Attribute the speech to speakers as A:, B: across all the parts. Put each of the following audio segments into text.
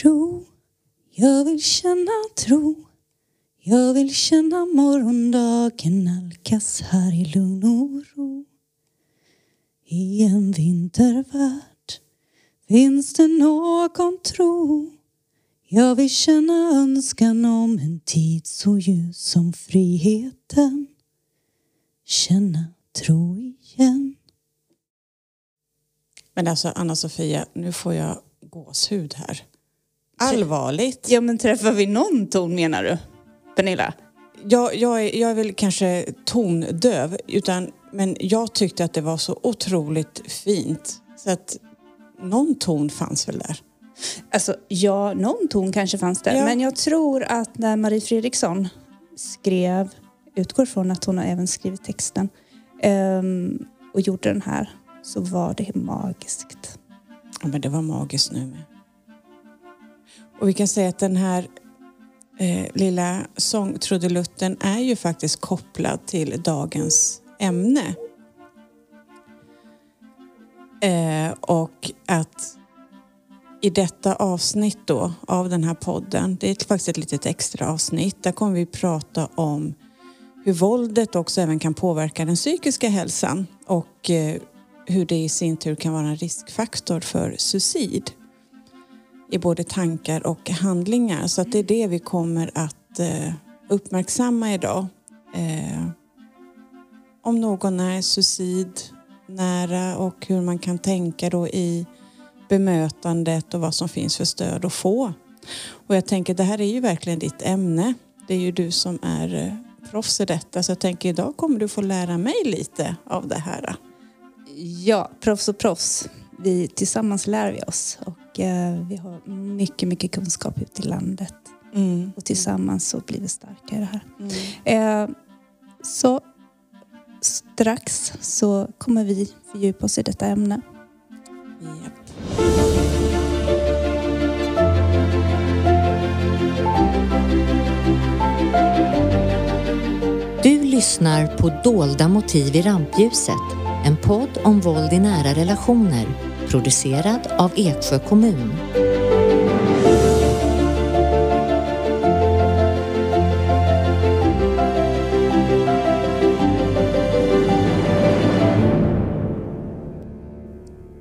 A: tro, jag vill känna tro. Jag vill känna morgondagen nalkas här i lugn och ro. I en vintervärld finns det någon tro. Jag vill känna önskan om en tid så ljus som friheten. Känna tro igen.
B: Men alltså Anna-Sofia, nu får jag gåshud här. Allvarligt.
A: Ja men träffar vi någon ton menar du? Pernilla?
B: Jag, jag, är, jag är väl kanske tondöv, utan, men jag tyckte att det var så otroligt fint. Så att någon ton fanns väl där.
A: Alltså ja, någon ton kanske fanns där.
B: Ja.
A: Men jag tror att när Marie Fredriksson skrev, utgår från att hon har även skrivit texten ehm, och gjorde den här, så var det magiskt.
B: Ja, men det var magiskt nu med. Och vi kan säga att den här eh, lilla sångtrudelutten är ju faktiskt kopplad till dagens ämne. Eh, och att i detta avsnitt då av den här podden, det är faktiskt ett litet extra avsnitt, där kommer vi prata om hur våldet också även kan påverka den psykiska hälsan och eh, hur det i sin tur kan vara en riskfaktor för suicid i både tankar och handlingar. Så att det är det vi kommer att eh, uppmärksamma idag. Eh, om någon är suicid nära och hur man kan tänka då i bemötandet och vad som finns för stöd att få. Och jag tänker det här är ju verkligen ditt ämne. Det är ju du som är eh, proffs i detta så jag tänker idag kommer du få lära mig lite av det här.
A: Ja, proffs och proffs. Vi, tillsammans lär vi oss och vi har mycket, mycket kunskap ute i landet.
B: Mm.
A: Och tillsammans så blir vi starka i det här. Eh, så strax så kommer vi fördjupa oss i detta ämne.
B: Japp.
C: Du lyssnar på Dolda motiv i rampljuset, en podd om våld i nära relationer, producerad av Eksjö kommun.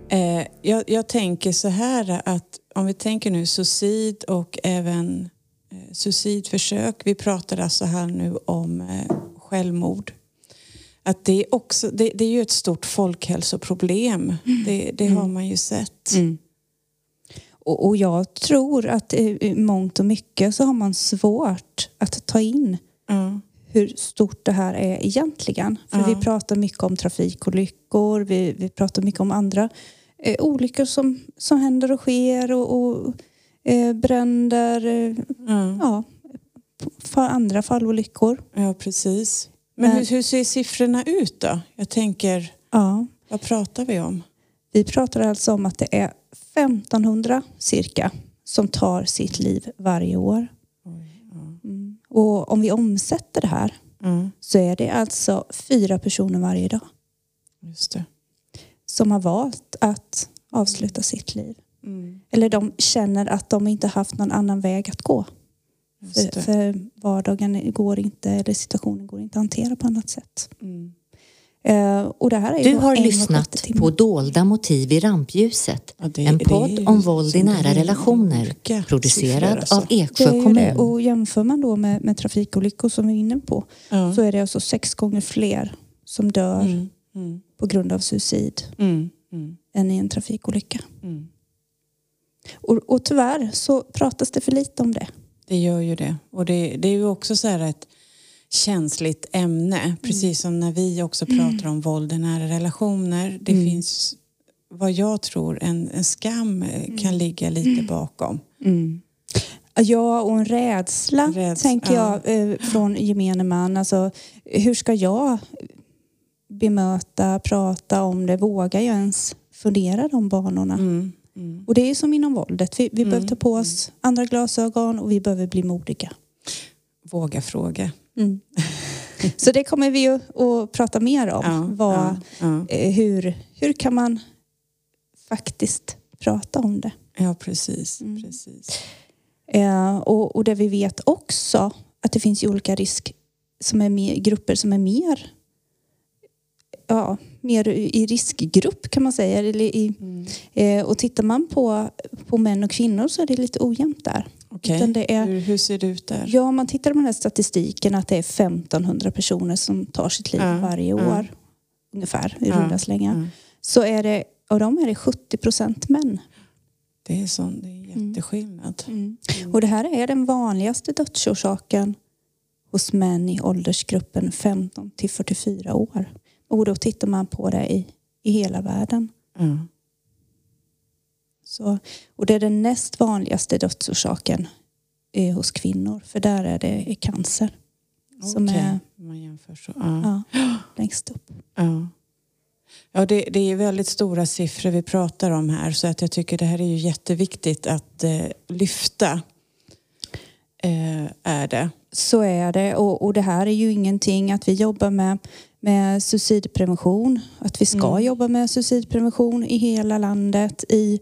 B: Eh, jag, jag tänker så här att om vi tänker nu suicid och även eh, suicidförsök. Vi pratar alltså här nu om eh, självmord. Att det, är också, det, det är ju ett stort folkhälsoproblem. Det, det har man ju sett.
A: Och, och jag tror att i mångt och mycket så har man svårt att ta in
B: Ja.
A: hur stort det här är egentligen. För vi pratar mycket om trafikolyckor, vi, vi pratar mycket om andra eh, olyckor som, som händer och sker och, och eh, bränder, eh,
B: ja,
A: för andra fallolyckor.
B: ja, precis. Men
A: Men-
B: hur, hur ser siffrorna ut då? Jag tänker,
A: Ja.
B: vad pratar vi om?
A: Vi pratar alltså om att det är 1500 cirka som tar sitt liv varje år. Mm. Och om vi omsätter det här
B: Ja,
A: så är det alltså fyra personer varje dag
B: just det.
A: som har valt att avsluta sitt liv.
B: Mm.
A: Eller de känner att de inte haft någon annan väg att gå. För, för vardagen går inte, eller situationen går inte att hantera på annat sätt.
B: Mm.
A: Eh, och det här är ju
C: Du har lyssnat
A: 30 timmar.
C: på Dolda motiv i rampljuset,
B: Ja, det-
C: en podd om våld i nära relationer, producerad
B: alltså.
C: av Eksjö
A: ju det.
C: kommun.
A: Och jämför man då med, med trafikolyckor som vi är inne på
B: Ja.
A: så är det alltså sex gånger fler som dör
B: Mm. Mm.
A: på grund av suicid
B: Mm. Mm.
A: än i en trafikolycka.
B: Mm.
A: Och, och tyvärr så pratas det för lite om det.
B: Det gör ju det. Och det, det är ju också så här ett känsligt ämne. Precis som när vi också pratar om våld i nära relationer. Det finns, vad jag tror, en, en skam eh, kan ligga lite bakom.
A: Ja, och en rädsla,
B: Räds-
A: tänker
B: ja.
A: jag eh, från gemene man. Alltså, hur ska jag bemöta, prata om det? Vågar jag ens fundera de banorna?
B: Mm. Mm.
A: Och det är som inom våldet. Vi, vi behöver ta på oss andra glasögon och vi behöver bli modiga.
B: Våga fråga.
A: Så det kommer vi ju att prata mer om.
B: Ja,
A: Vad,
B: ja, ja.
A: eh, hur, hur kan man faktiskt prata om det?
B: Ja, precis.
A: Mm.
B: precis.
A: Eh, och, och det vi vet också att det finns ju olika risk som är mer, grupper som är mer ja, mer i riskgrupp kan man säga. Eller i,
B: Mm.
A: eh, och tittar man på, på män och kvinnor så är det lite ojämnt där. Det är-
B: hur, hur ser det ut där?
A: Ja, om man tittar på den här statistiken att det är 1500 personer som tar sitt liv
B: Ja,
A: varje år. Ungefär i runda slängar. Så är det, av dem är det 70 procent män.
B: Det är, sån, det är
A: Mm.
B: jätteskillnad.
A: Och det här är den vanligaste dödsorsaken hos män i åldersgruppen 15 till 44 år. Och då tittar man på det i, i hela världen.
B: Ja.
A: Så, och det är den näst vanligaste dödsorsaken eh, hos kvinnor. För där är det cancer som
B: Okej,
A: är
B: man jämför så. Ja.
A: ja, längst upp.
B: Ja. Ja, det, det är väldigt stora siffror vi pratar om här så att jag tycker det här är ju jätteviktigt att eh, lyfta. Eh, är det.
A: Så är det. Och, och det här är ju ingenting att vi jobbar med, med suicidprevention. Att vi ska
B: Mm.
A: jobba med suicidprevention i hela landet, i,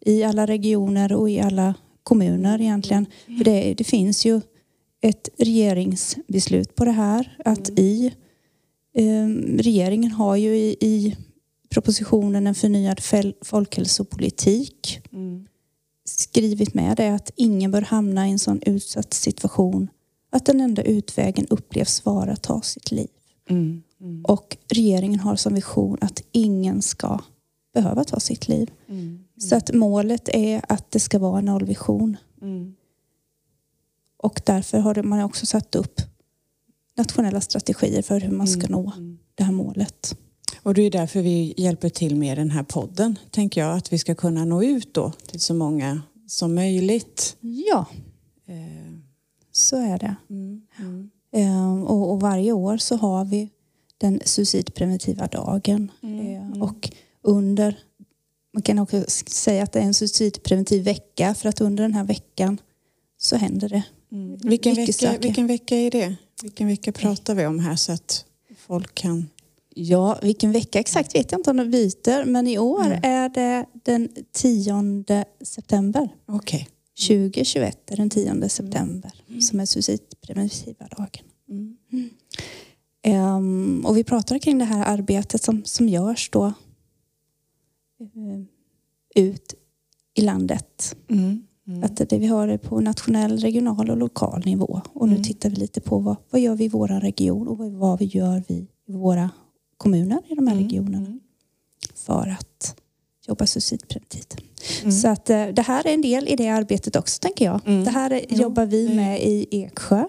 A: i alla regioner och i alla kommuner egentligen. För det, det finns ju ett regeringsbeslut på det här. Att i eh, regeringen har ju i, i propositionen en förnyad folkhälsopolitik skrivit med det att ingen bör hamna i en sån utsatt situation att den enda utvägen upplevs vara att ta sitt liv.
B: Mm. Mm.
A: Och regeringen har som vision att ingen ska behöva ta sitt liv.
B: Mm.
A: Så att målet är att det ska vara en nollvision.
B: Mm.
A: Och därför har man också satt upp nationella strategier för hur man ska
B: Mm.
A: nå det här målet.
B: Och det är därför vi hjälper till med den här podden, tänker jag. Att vi ska kunna nå ut då till så många som möjligt.
A: Ja,
B: Eh,
A: så är det.
B: mm. Mm.
A: Eh, och, och varje år så har vi den suicidpreventiva dagen.
B: Mm,
A: Eh,
B: mm.
A: Och under, man kan också säga att det är en suicidpreventiv vecka för att under den här veckan så händer det.
B: Mm. Vilken, vecka, vilken vecka är det? Vilken vecka pratar vi om här så att folk kan...
A: Ja, vilken vecka exakt vet jag inte om de byter men i år
B: Mm.
A: är det den 10 september.
B: Okej.
A: 2021 är den 10 september som är suicidpreventiva dagen.
B: Mm.
A: Och vi pratar kring det här arbetet som, som görs då eh, ut i landet.
B: Mm. Mm.
A: Att det vi har på nationell, regional och lokal nivå. Och nu
B: Mm.
A: tittar vi lite på vad, vad gör vi i vår region och vad, gör vi i våra kommuner i de här
B: Mm.
A: regionerna för att jobba suicidpreventivt.
B: Mm.
A: Så att eh, det här är en del i det arbetet också tänker jag.
B: Mm.
A: Det här är,
B: Jo,
A: jobbar vi med i Eksjö.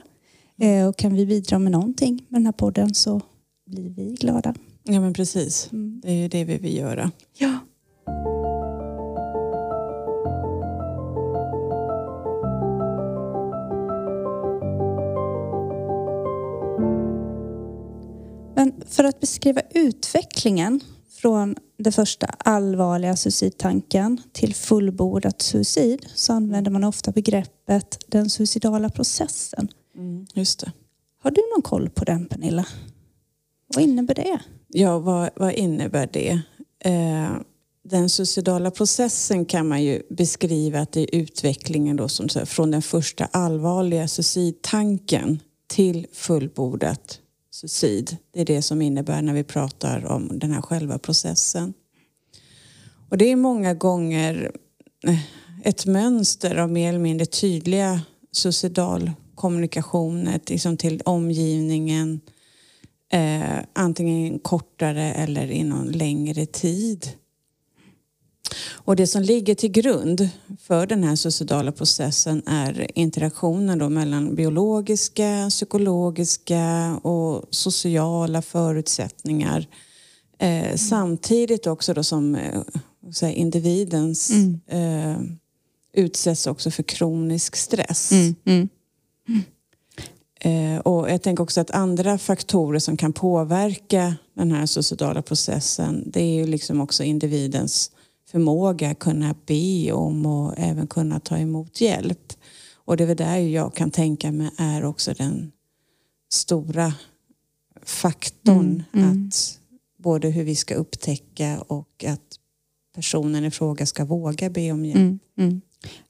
A: Eh, och kan vi bidra med någonting med den här podden så blir vi glada.
B: Ja men precis.
A: Mm.
B: Det är ju det vi vill göra.
A: Ja. Men för att beskriva utvecklingen från den första allvarliga suicidtanken till fullbordat suicid så använder man ofta begreppet den suicidala processen.
B: Mm. Just det.
A: Har du någon koll på den Pernilla? Vad innebär det?
B: Ja, vad, vad innebär det? Eh, den suicidala processen kan man ju beskriva att det är utvecklingen då som här, från den första allvarliga suicidtanken till fullbordat suicid. Det är det som innebär när vi pratar om den här själva processen. Och det är många gånger eh, ett mönster av mer eller mindre tydliga suicidal kommunikationer liksom till omgivningen eh, antingen kortare eller inom längre tid. Och det som ligger till grund för den här suicidala processen är interaktionen då mellan biologiska, psykologiska och sociala förutsättningar. Eh, Samtidigt också då som eh, individens eh, utsätts också för kronisk stress. Eh, och jag tänker också att andra faktorer som kan påverka den här suicidala processen det är ju liksom också individens förmåga att kunna be om och även kunna ta emot hjälp. Och det är väl där jag kan tänka mig är också den stora faktorn
A: Mm, mm.
B: att både hur vi ska upptäcka och att personen i fråga ska våga be om hjälp.
A: Mm, mm.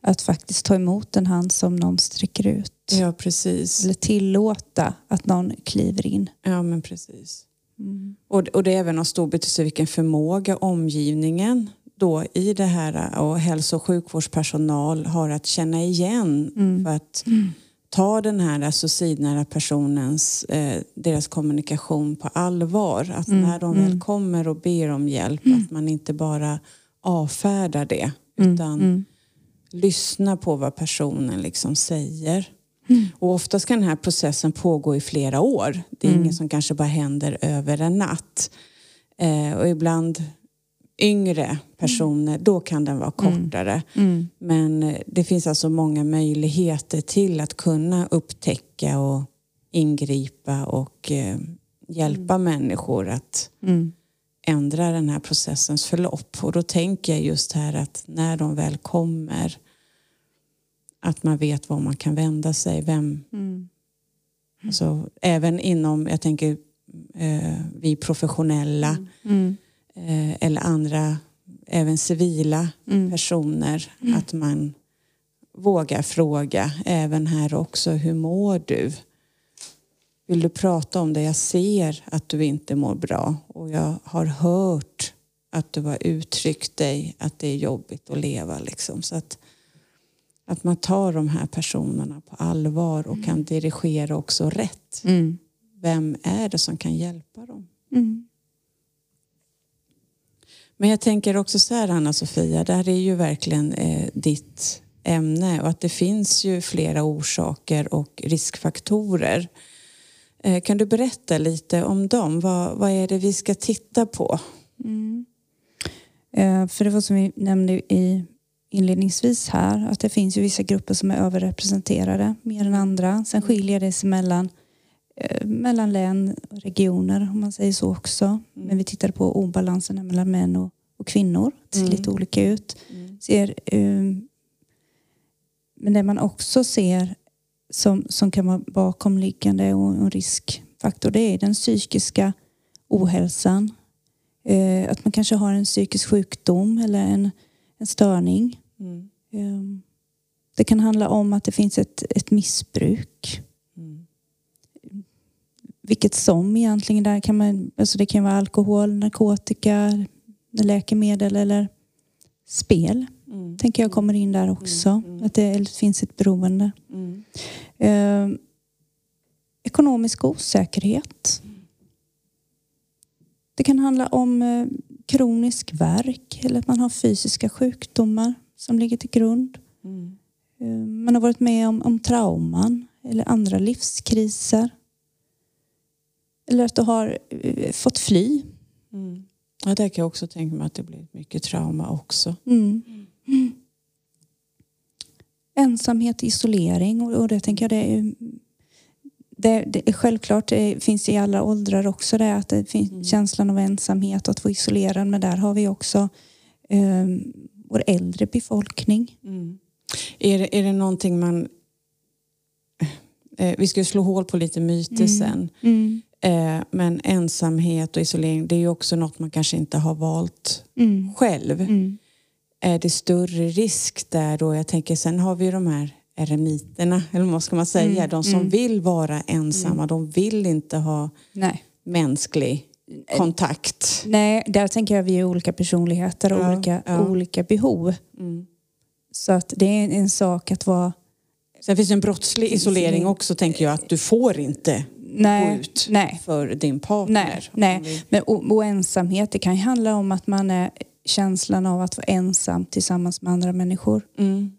A: Att faktiskt ta emot en hand som någon sträcker ut.
B: Ja, precis.
A: Eller tillåta att någon kliver in.
B: Ja, men precis.
A: Mm.
B: Och, och det är även av stor betydelse vilken förmåga omgivningen då i det här och hälso och sjukvårdspersonal har att känna igen
A: Mm.
B: för att ta den här suicidnära personens, eh, deras kommunikation på allvar. Att
A: Mm,
B: när de väl
A: mm.
B: kommer och ber om hjälp att man inte bara avfärdar det
A: Mm,
B: utan
A: mm.
B: lyssna på vad personen liksom säger.
A: Mm.
B: Och oftast kan den här processen pågå i flera år. Det är
A: Mm.
B: inget som kanske bara händer över en natt. Eh, och ibland yngre personer, då kan den vara kortare.
A: Mm.
B: Men eh, det finns alltså många möjligheter till att kunna upptäcka och ingripa och eh, hjälpa människor att
A: Mm.
B: ändra den här processens förlopp. Och då tänker jag just här att när de väl kommer att man vet var man kan vända sig. Vem,
A: Mm.
B: alltså, även inom, jag tänker eh, vi professionella
A: Mm.
B: eh, eller andra, även civila
A: Mm.
B: personer. Att man vågar fråga även här också, hur mår du? Vill du prata om det? Jag ser att du inte mår bra och jag har hört att du har uttryckt dig att det är jobbigt att leva. Liksom. Så att, att man tar de här personerna på allvar och kan dirigera också rätt.
A: Mm.
B: Vem är det som kan hjälpa dem?
A: Mm.
B: Men jag tänker också så här Anna-Sofia, det här är ju verkligen eh, ditt ämne och att det finns ju flera orsaker och riskfaktorer. Eh, kan du berätta lite om dem? Vad, vad är det vi ska titta på?
A: Mm. Eh, För det var som vi nämnde i inledningsvis här att det finns ju vissa grupper som är överrepresenterade mer än andra. Sen skiljer det sig mellan, eh, mellan län och regioner om man säger så också. Men vi tittar på obalansen mellan män och, och kvinnor. Det ser
B: Mm.
A: lite olika ut. Ser, eh, men det man också ser som, som kan vara bakomliggande och en riskfaktor det är den psykiska ohälsan. Eh, att man kanske har en psykisk sjukdom eller en, en störning.
B: Mm.
A: Eh, det kan handla om att det finns ett, ett missbruk.
B: Mm.
A: Vilket som egentligen. Där kan man, alltså det kan vara alkohol, narkotika, läkemedel eller spel.
B: Mm.
A: Tänker jag kommer in där också.
B: Mm, mm.
A: Att det finns ett beroende.
B: Mm.
A: Eh, ekonomisk osäkerhet. Det kan handla om eh, kronisk värk eller att man har fysiska sjukdomar som ligger till grund.
B: Mm.
A: Man har varit med om, om trauman eller andra livskriser. Eller att du har eh, fått fly.
B: Mm. Ja, där kan jag också tänka mig att det blir mycket trauma också.
A: Mm. Ensamhet, isolering och, och det tänker jag det är, det, det är självklart, det finns i alla åldrar också det att det finns
B: Mm.
A: känslan av ensamhet och att vara isolerad men där har vi också eh, vår äldre befolkning.
B: Mm. Är, det, är det någonting man... Eh, vi ska ju slå hål på lite myter
A: Mm.
B: sen. Eh, men ensamhet och isolering det är ju också något man kanske inte har valt
A: Mm.
B: själv.
A: Mm.
B: Är det större risk där då? Jag tänker sen har vi ju de här eremiterna, eller vad ska man säga?
A: Mm,
B: De som
A: mm.
B: vill vara ensamma, de vill inte ha
A: Nej.
B: mänsklig kontakt.
A: Nej, där tänker jag vi är olika personligheter och
B: Ja,
A: olika,
B: ja.
A: olika behov.
B: Mm.
A: Så att det är en sak att vara
B: Sen finns det en brottslig isolering också tänker jag, att du får inte
A: nej,
B: gå ut
A: nej,
B: för din partner.
A: Nej, nej. Men och, och ensamhet, det kan ju handla om att man är känslan av att vara ensam tillsammans med andra människor.
B: Mm.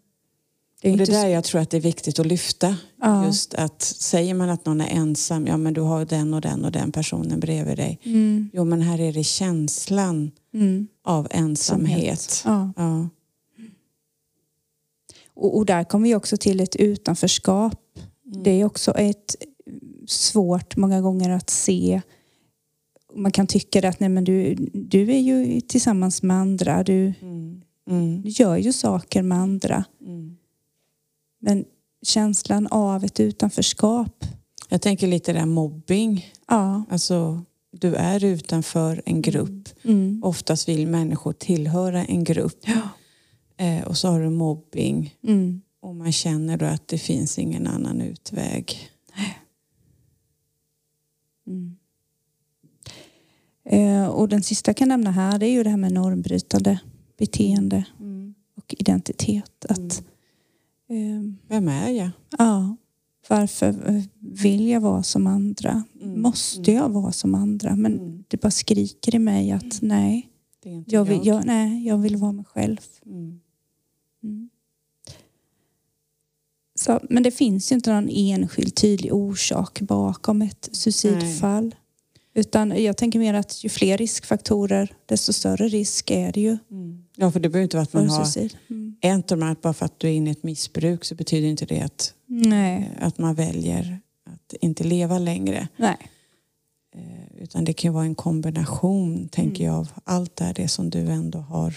A: Det är
B: Och det där
A: så-
B: jag tror att det är viktigt att lyfta.
A: Ja.
B: Just att säger man att någon är ensam, ja men du har den och den och den personen bredvid dig.
A: Mm,
B: Jo men här är det känslan
A: mm,
B: av ensamhet.
A: ja.
B: Ja.
A: och, och där kommer vi också till ett utanförskap.
B: Mm.
A: Det är också ett svårt många gånger att se. Man kan tycka att nej, men du, du är ju tillsammans med andra. Du,
B: Mm. Mm.
A: gör ju saker med andra.
B: Mm.
A: Men känslan av ett utanförskap.
B: Jag tänker lite där mobbing.
A: Ja,
B: Alltså du är utanför en grupp.
A: Mm.
B: Oftast vill människor tillhöra en grupp.
A: Ja.
B: Eh, och så har du mobbing
A: Mm.
B: och man känner då att det finns ingen annan utväg.
A: Mm. Eh, och den sista jag kan nämna här det är ju det här med normbrytande beteende och identitet. Att, ehm,
B: Vem är jag?
A: ja, varför vill jag vara som andra?
B: Mm.
A: Måste jag vara som andra? Men
B: Mm.
A: det bara skriker i mig att nej,
B: är inte
A: jag vill,
B: jag.
A: jag, nej, jag vill vara mig själv.
B: Mm.
A: Mm. Så, men det finns ju inte någon enskild tydlig orsak bakom ett suicidfall. Utan jag tänker mer att ju fler riskfaktorer desto större risk är det ju
B: Mm. Ja, för det behöver inte vara att man har.
A: Mm.
B: en av de här, bara för att du är inne i ett missbruk så betyder inte det att,
A: Nej.
B: att man väljer att inte leva längre.
A: Nej.
B: Eh, Utan det kan vara en kombination, tänker
A: Mm.
B: jag, av allt det, här, det som du ändå har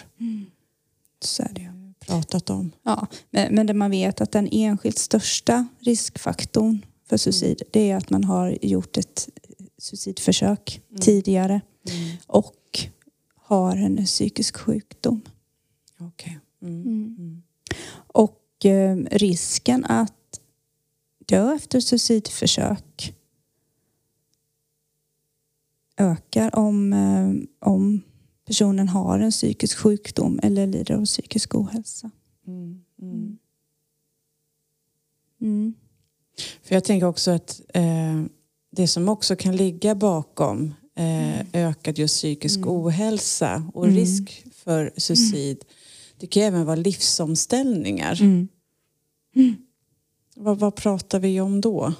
A: Så är det ju.
B: pratat om.
A: Ja, men, men det man vet att den enskilt största riskfaktorn för suicid det är att man har gjort ett suicidförsök tidigare och har en psykisk sjukdom.
B: Okej. Mm.
A: Mm.
B: Mm.
A: Och eh, risken att dö efter suicidförsök ökar om, eh, om personen har en psykisk sjukdom eller lider av psykisk ohälsa.
B: Mm. Mm.
A: Mm.
B: För jag tänker också att eh, det som också kan ligga bakom eh, ökad just psykisk
A: Mm.
B: ohälsa och
A: Mm.
B: risk för suicid det kan även vara livsomställningar.
A: Mm.
B: Vad, vad pratar vi om då?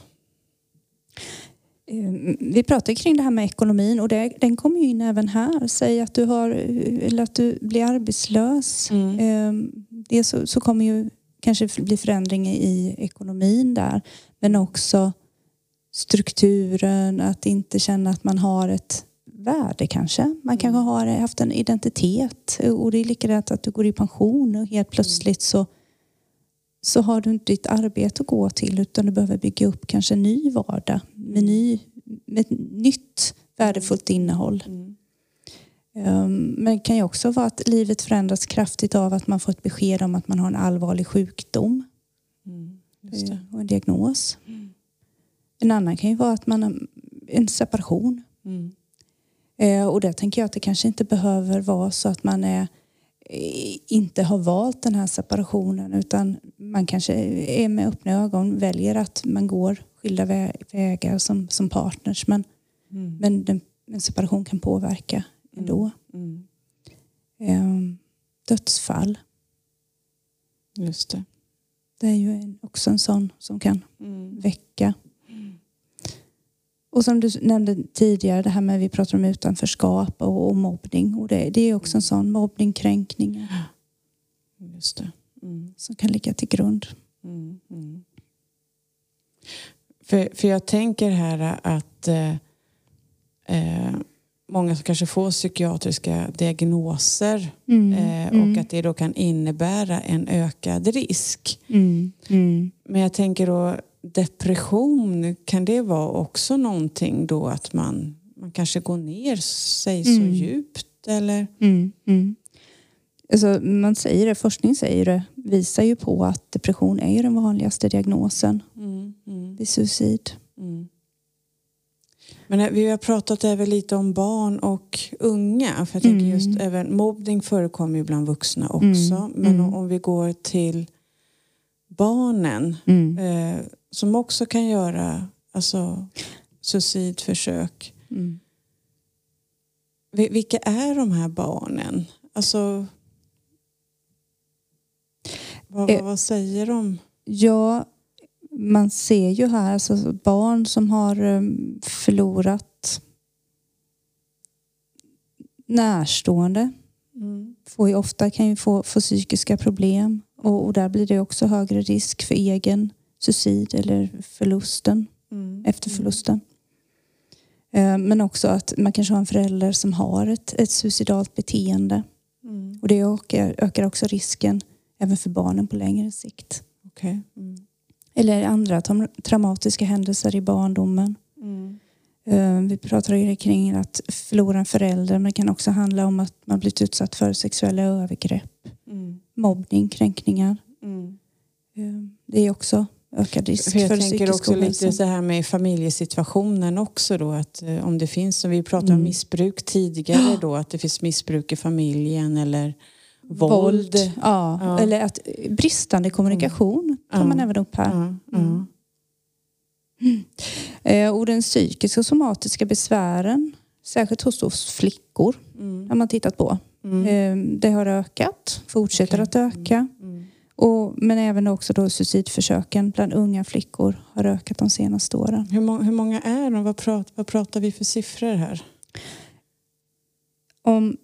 A: Eh, Vi pratar kring det här med ekonomin och det, den kommer ju in även här. Säg att du, har, eller att du blir arbetslös.
B: Mm.
A: Eh, Det så, så kommer ju kanske bli förändring i ekonomin där. Men också strukturen, att inte känna att man har ett värde kanske. Man kanske har haft en identitet och det är likadant att du går i pension och helt plötsligt så, så har du inte ditt arbete att gå till utan du behöver bygga upp kanske en ny vardag med, ny, med nytt värdefullt innehåll.
B: Mm.
A: Um, Men det kan ju också vara att livet förändras kraftigt av att man får ett besked om att man har en allvarlig sjukdom
B: Mm.
A: Eh, och en diagnos. En annan kan ju vara att man har en separation.
B: Mm.
A: Eh, Och där tänker jag att det kanske inte behöver vara så att man är, eh, inte har valt den här separationen utan man kanske är med öppna ögon väljer att man går skilda vä- vägar som, som partners men,
B: Mm.
A: men den, en separation kan påverka ändå.
B: Mm.
A: Eh, Dödsfall,
B: Just det.
A: det är ju också en sån som kan
B: Mm.
A: väcka. Och som du nämnde tidigare, det här med vi pratar om utanförskap och, och mobbning. Och det, det är också en sån mobbning, kränkningar
B: Just det. Mm.
A: som kan ligga till grund.
B: Mm. Mm. För, för jag tänker här att eh, eh, många som kanske får psykiatriska diagnoser eh, och att det då kan innebära en ökad risk.
A: Mm. Mm.
B: Men jag tänker då depression, kan det vara också någonting då att man, man kanske går ner sig så
A: Mm.
B: djupt eller?
A: Mm. Mm. Alltså, man säger det, forskning säger det, visar ju på att depression är den vanligaste diagnosen
B: Mm. Mm.
A: vid suicid.
B: Mm. Men eh, vi har pratat även lite om barn och unga. För jag tänker
A: Mm.
B: just även mobbning förekommer ju bland vuxna också.
A: Mm.
B: Men om- vi går till barnen eh, som också kan göra alltså, suicidförsök.
A: Mm.
B: Vi- Vilka är de här barnen? Alltså, vad,
A: Eh.
B: vad säger de?
A: Ja, man ser ju här alltså barn som har um, förlorat närstående
B: Mm.
A: får ju ofta kan ju få, få psykiska problem och, och där blir det också högre risk för egen suicid eller förlusten,
B: Mm.
A: efter förlusten. Eh, Men också att man kanske har en förälder som har ett, ett suicidalt beteende
B: Mm.
A: och det ökar, ökar också risken även för barnen på längre sikt.
B: Okej. Mm.
A: Eller andra tra- traumatiska händelser i barndomen.
B: Mm.
A: Eh, Vi pratar kring att förlora en förälder men det kan också handla om att man blivit utsatt för sexuella övergrepp,
B: Mm.
A: mobbning, kränkningar.
B: Mm.
A: Eh, Det är också ökad risk
B: För jag
A: för
B: tänker också
A: ohälsa.
B: lite så här med familjesituationen också då att eh, om det finns, som vi pratade om
A: Mm.
B: missbruk tidigare då, att det finns missbruk i familjen eller våld.
A: Ja.
B: Ja.
A: eller att bristande kommunikation tar
B: Ja.
A: man även upp här.
B: Ja, ja.
A: Mm. Eh, Och den psykiska och somatiska besvären, särskilt hos oss flickor,
B: Mm.
A: har man tittat på.
B: Mm.
A: Eh, Det har ökat, fortsätter
B: Okej.
A: att öka. Och, men även också då suicidförsöken bland unga flickor har ökat de senaste åren.
B: Hur, må- hur många är de? Vad, prat, vad pratar vi för siffror här?
A: Om,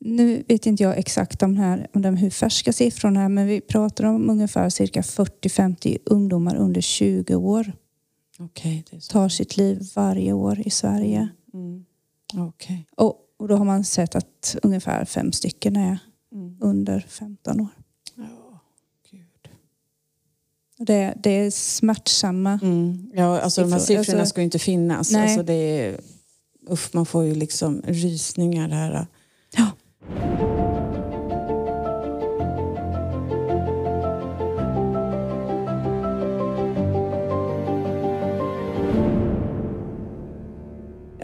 A: nu vet inte jag exakt om, här, om de hur färska siffrorna är men vi pratar om ungefär cirka 40-50 ungdomar under 20 år
B: så.
A: tar sitt liv varje år i Sverige.
B: Mm. Okej.
A: Och, och då har man sett att ungefär fem stycken är
B: Mm.
A: under 15 år. Det, det är smärtsamma.
B: Mm. Ja, alltså de här
A: Siffror,
B: siffrorna
A: alltså-
B: ska ju inte finnas.
A: Nej.
B: Alltså det är, uff, man får ju liksom rysningar här.
A: Ja.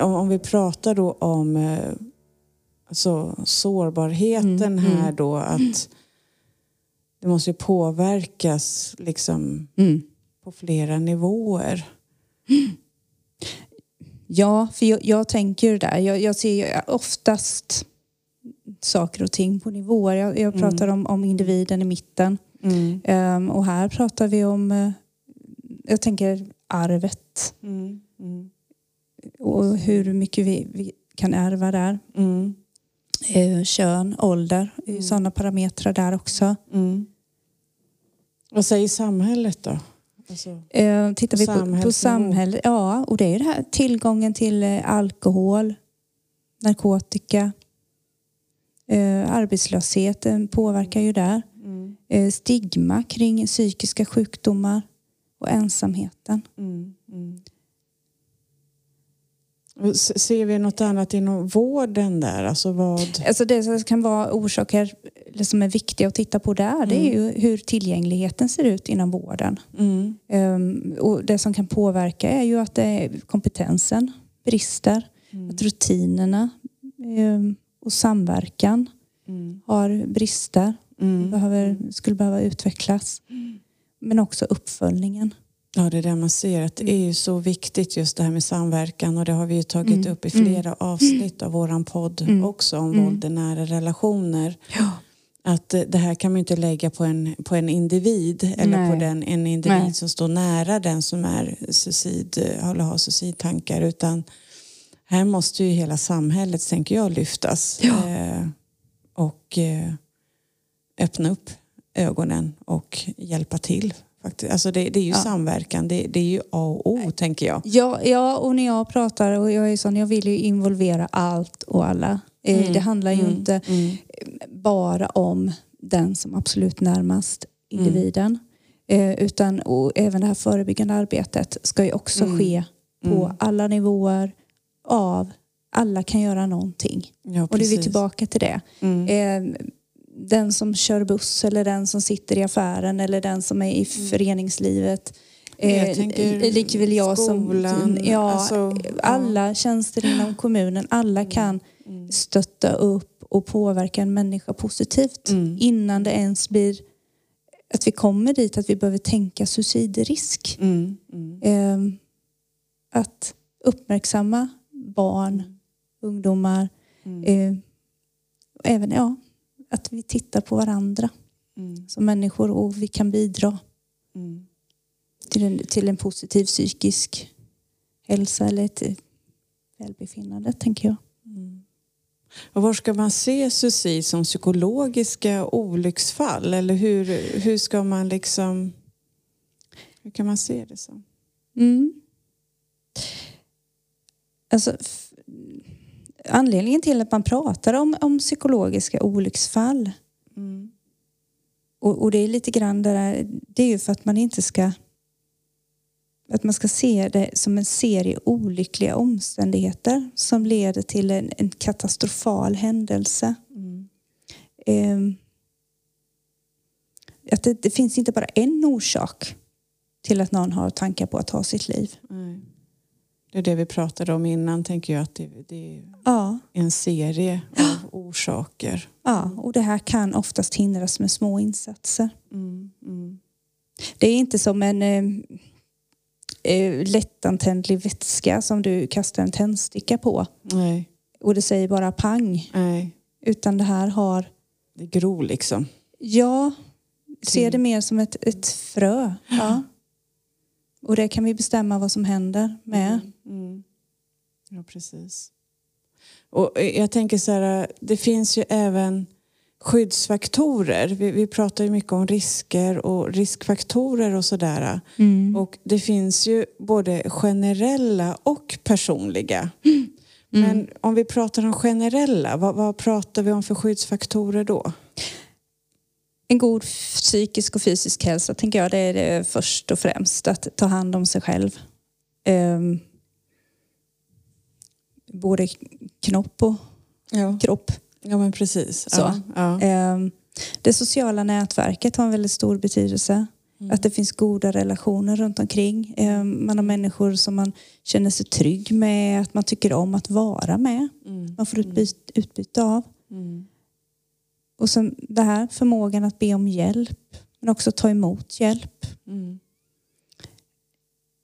B: Om, vi pratar då om eh, alltså, sårbarheten
A: Mm,
B: här
A: mm.
B: då att det måste ju påverkas liksom
A: Mm.
B: på flera nivåer.
A: Ja, för jag, jag tänker det där. Jag, jag ser oftast saker och ting på nivåer. Jag, jag
B: Mm.
A: pratar om, om individen i mitten.
B: Mm.
A: Ehm, och här pratar vi om, eh, jag tänker arvet
B: Mm. Mm.
A: och hur mycket vi, vi kan ärva där.
B: Mm.
A: Eh, kön, ålder,
B: Mm.
A: sådana parametrar där också.
B: Mm. Vad säger samhället då? Alltså,
A: Eh, tittar
B: På
A: vi på, på samhället, ja, och det är det här tillgången till eh, alkohol, narkotika, eh, arbetslösheten påverkar ju där.
B: mm.
A: Eh, stigma kring psykiska sjukdomar och ensamheten.
B: Mm. Mm. Ser vi något annat inom vården där? Alltså vad?
A: Alltså det som kan vara orsaker som är viktiga att titta på där, det är ju hur tillgängligheten ser ut inom vården.
B: Mm.
A: Ehm, och det som kan påverka är ju att kompetensen brister,
B: Mm.
A: att rutinerna ehm, och samverkan
B: Mm.
A: har brister,
B: Mm.
A: behöver, skulle behöva utvecklas. Men också uppföljningen.
B: Ja, det är det man ser. Att det är ju så viktigt just det här med samverkan och det har vi ju tagit
A: Mm.
B: upp i flera avsnitt av våran podd
A: Mm.
B: också om
A: Mm.
B: våld i nära relationer.
A: Ja.
B: Att eh, det här kan man ju inte lägga på en, på en individ eller
A: Nej.
B: på den, en individ
A: Nej.
B: som står nära den som är suicid, eller har suicidtankar utan här måste ju hela samhället, tänker jag, lyftas
A: Ja.
B: eh, och eh, öppna upp ögonen och hjälpa till. Faktiskt. Alltså det, det är ju
A: Ja.
B: samverkan, det, det är ju A och O tänker jag.
A: Ja, ja, och när jag pratar, och jag är sån, jag vill ju involvera allt och alla. Eh,
B: Mm,
A: Det handlar ju
B: mm,
A: inte
B: mm,
A: bara om den som absolut närmast individen. Eh, utan och även det här förebyggande arbetet ska ju också
B: Mm.
A: ske på
B: Mm.
A: alla nivåer av alla kan göra någonting.
B: Ja,
A: Och nu är vi tillbaka till det. Eh, den som kör buss eller den som sitter i affären eller den som är i föreningslivet.
B: Mm. Jag
A: Eh,
B: tänker
A: likväl jag
B: skolan,
A: som... Ja,
B: alltså, ja.
A: alla tjänster inom kommunen, alla kan
B: Mm.
A: stötta upp och påverka en människa positivt
B: Mm.
A: innan det ens blir att vi kommer dit att vi behöver tänka suicidrisk.
B: Mm. Mm.
A: Eh, att uppmärksamma barn, ungdomar,
B: Mm.
A: eh, även ja, att vi tittar på varandra
B: Mm.
A: som människor och vi kan bidra
B: Mm.
A: till en, till en positiv psykisk hälsa eller ett välbefinnande tänker jag.
B: Mm. Och var ska man se suicid som psykologiska olycksfall? Eller hur, hur ska man liksom... Hur kan man se det som?
A: Mm. Alltså, anledningen till att man pratar om, om psykologiska olycksfall
B: Mm.
A: och, och det är lite grann det där, det är ju för att man inte ska att man ska se det som en serie olyckliga omständigheter som leder till en, en katastrofal händelse. Eh, att det, det finns inte bara en orsak till att någon har tankar på att ta sitt liv.
B: Mm. Det är det vi pratade om innan, tänker jag. Att det, det är
A: Ja,
B: en serie av orsaker.
A: ja, och det här kan oftast hindras med små insatser.
B: Mm, mm.
A: Det är inte som en eh, eh, lättantändlig vätska som du kastar en tändsticka på
B: Nej,
A: och det säger bara pang.
B: nej.
A: Utan det här har,
B: Det gror liksom.
A: ja, ser det mer som ett, ett frö. Ja. Och det kan vi bestämma vad som händer med.
B: Mm. Ja, precis. Och eh, jag tänker så här, det finns ju även skyddsfaktorer. Vi, vi pratar ju mycket om risker och riskfaktorer och sådär.
A: Mm.
B: Och det finns ju både generella och personliga.
A: Mm.
B: Men om vi pratar om generella, vad, vad pratar vi om för skyddsfaktorer då?
A: En god psykisk och fysisk hälsa tänker jag det är det först och främst. Att ta hand om sig själv. Ehm, både knopp och
B: Ja,
A: kropp.
B: ja men precis.
A: Så.
B: Ja, ja.
A: Ehm, Det sociala nätverket har en väldigt stor betydelse. Att det finns goda relationer runt omkring. Ehm, Man har människor som man känner sig trygg med, att man tycker om att vara med.
B: Mm.
A: Man får utbyte, utbyte av.
B: Mm.
A: Och sen det här förmågan att be om hjälp, men också ta emot hjälp.
B: Mm.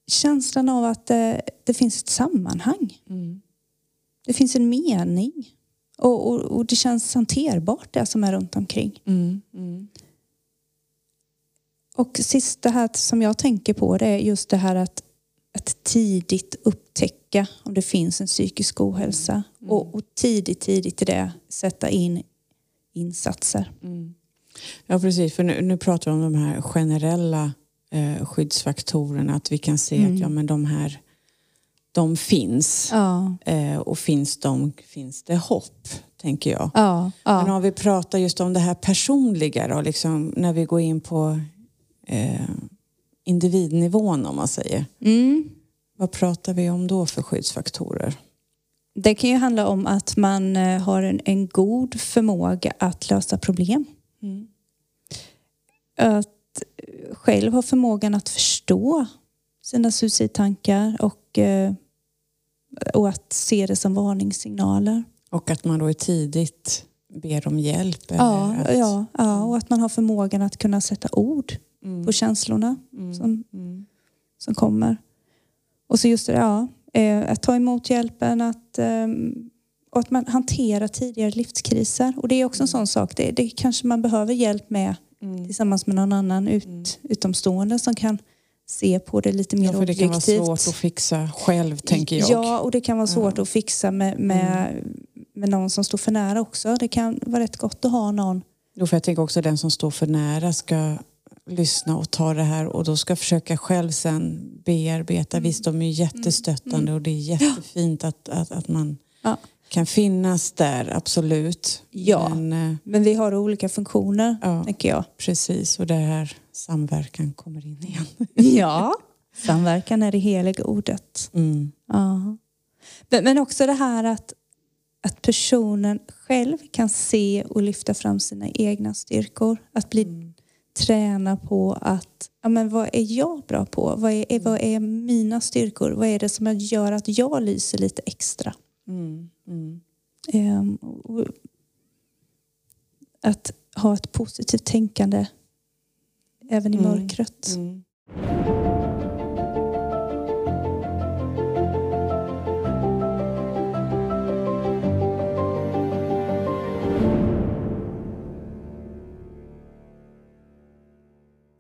A: Känslan av att det, det finns ett sammanhang.
B: Mm.
A: Det finns en mening. Och, och, och det känns hanterbart det som är runt omkring.
B: Mm. Mm.
A: Och sista här som jag tänker på det är just det här att, att tidigt upptäcka om det finns en psykisk ohälsa. Och, och tidigt, tidigt i det sätta in insatser.
B: Mm. Ja precis, för nu, nu pratar vi om de här generella eh, skyddsfaktorerna. Att vi kan se att ja, men de här de finns.
A: Ja,
B: Eh, och finns de, finns det hopp, tänker jag.
A: ja,
B: Men
A: ja.
B: om vi pratar just om det här personliga då, liksom, när vi går in på eh, individnivån om man säger.
A: Mm.
B: Vad pratar vi om då för skyddsfaktorer?
A: Det kan ju handla om att man eh, har en, en god förmåga att lösa problem.
B: Mm.
A: Att själv ha förmågan att förstå sina suicidtankar och, eh, och att se det som varningssignaler.
B: Och att man då är tidigt ber om hjälp?
A: Ja,
B: att,
A: ja, ja, och att man har förmågan att kunna sätta ord
B: Mm.
A: på känslorna
B: Mm.
A: som,
B: Mm.
A: som kommer. Och så just det, ja, eh, att ta emot hjälpen, att, ehm, och att man hanterar tidigare livskriser. Och det är också en sån sak, det, det kanske man behöver hjälp med
B: Mm.
A: tillsammans med någon annan ut, utomstående som kan se på det lite mer
B: Ja, för det kan vara
A: objektivt.
B: svårt att fixa själv, tänker jag.
A: Ja, och det kan vara svårt
B: Ja.
A: att fixa med, med, med någon som står för nära också. Det kan vara rätt gott att ha någon.
B: Jo, för jag tänker också den som står för nära ska lyssna och ta det här och då ska försöka själv sen bearbeta. Visst, de är jättestöttande och det är jättefint att, att, att man
A: Ja.
B: kan finnas där, absolut.
A: Ja.
B: Men eh,
A: Men vi har olika funktioner,
B: Ja.
A: tänker jag.
B: precis, och det här samverkan kommer in igen.
A: Ja. Samverkan är det heliga ordet.
B: Mm.
A: Ja. Men, men också det här att, att personen själv kan se och lyfta fram sina egna styrkor. Att bli träna på att, ja men vad är jag bra på? Vad är, vad är mina styrkor? Vad är det som gör att jag lyser lite extra?
B: Mm. Mm.
A: Ehm, att ha ett positivt tänkande även i
B: Mm.
A: mörkret.
B: Mm.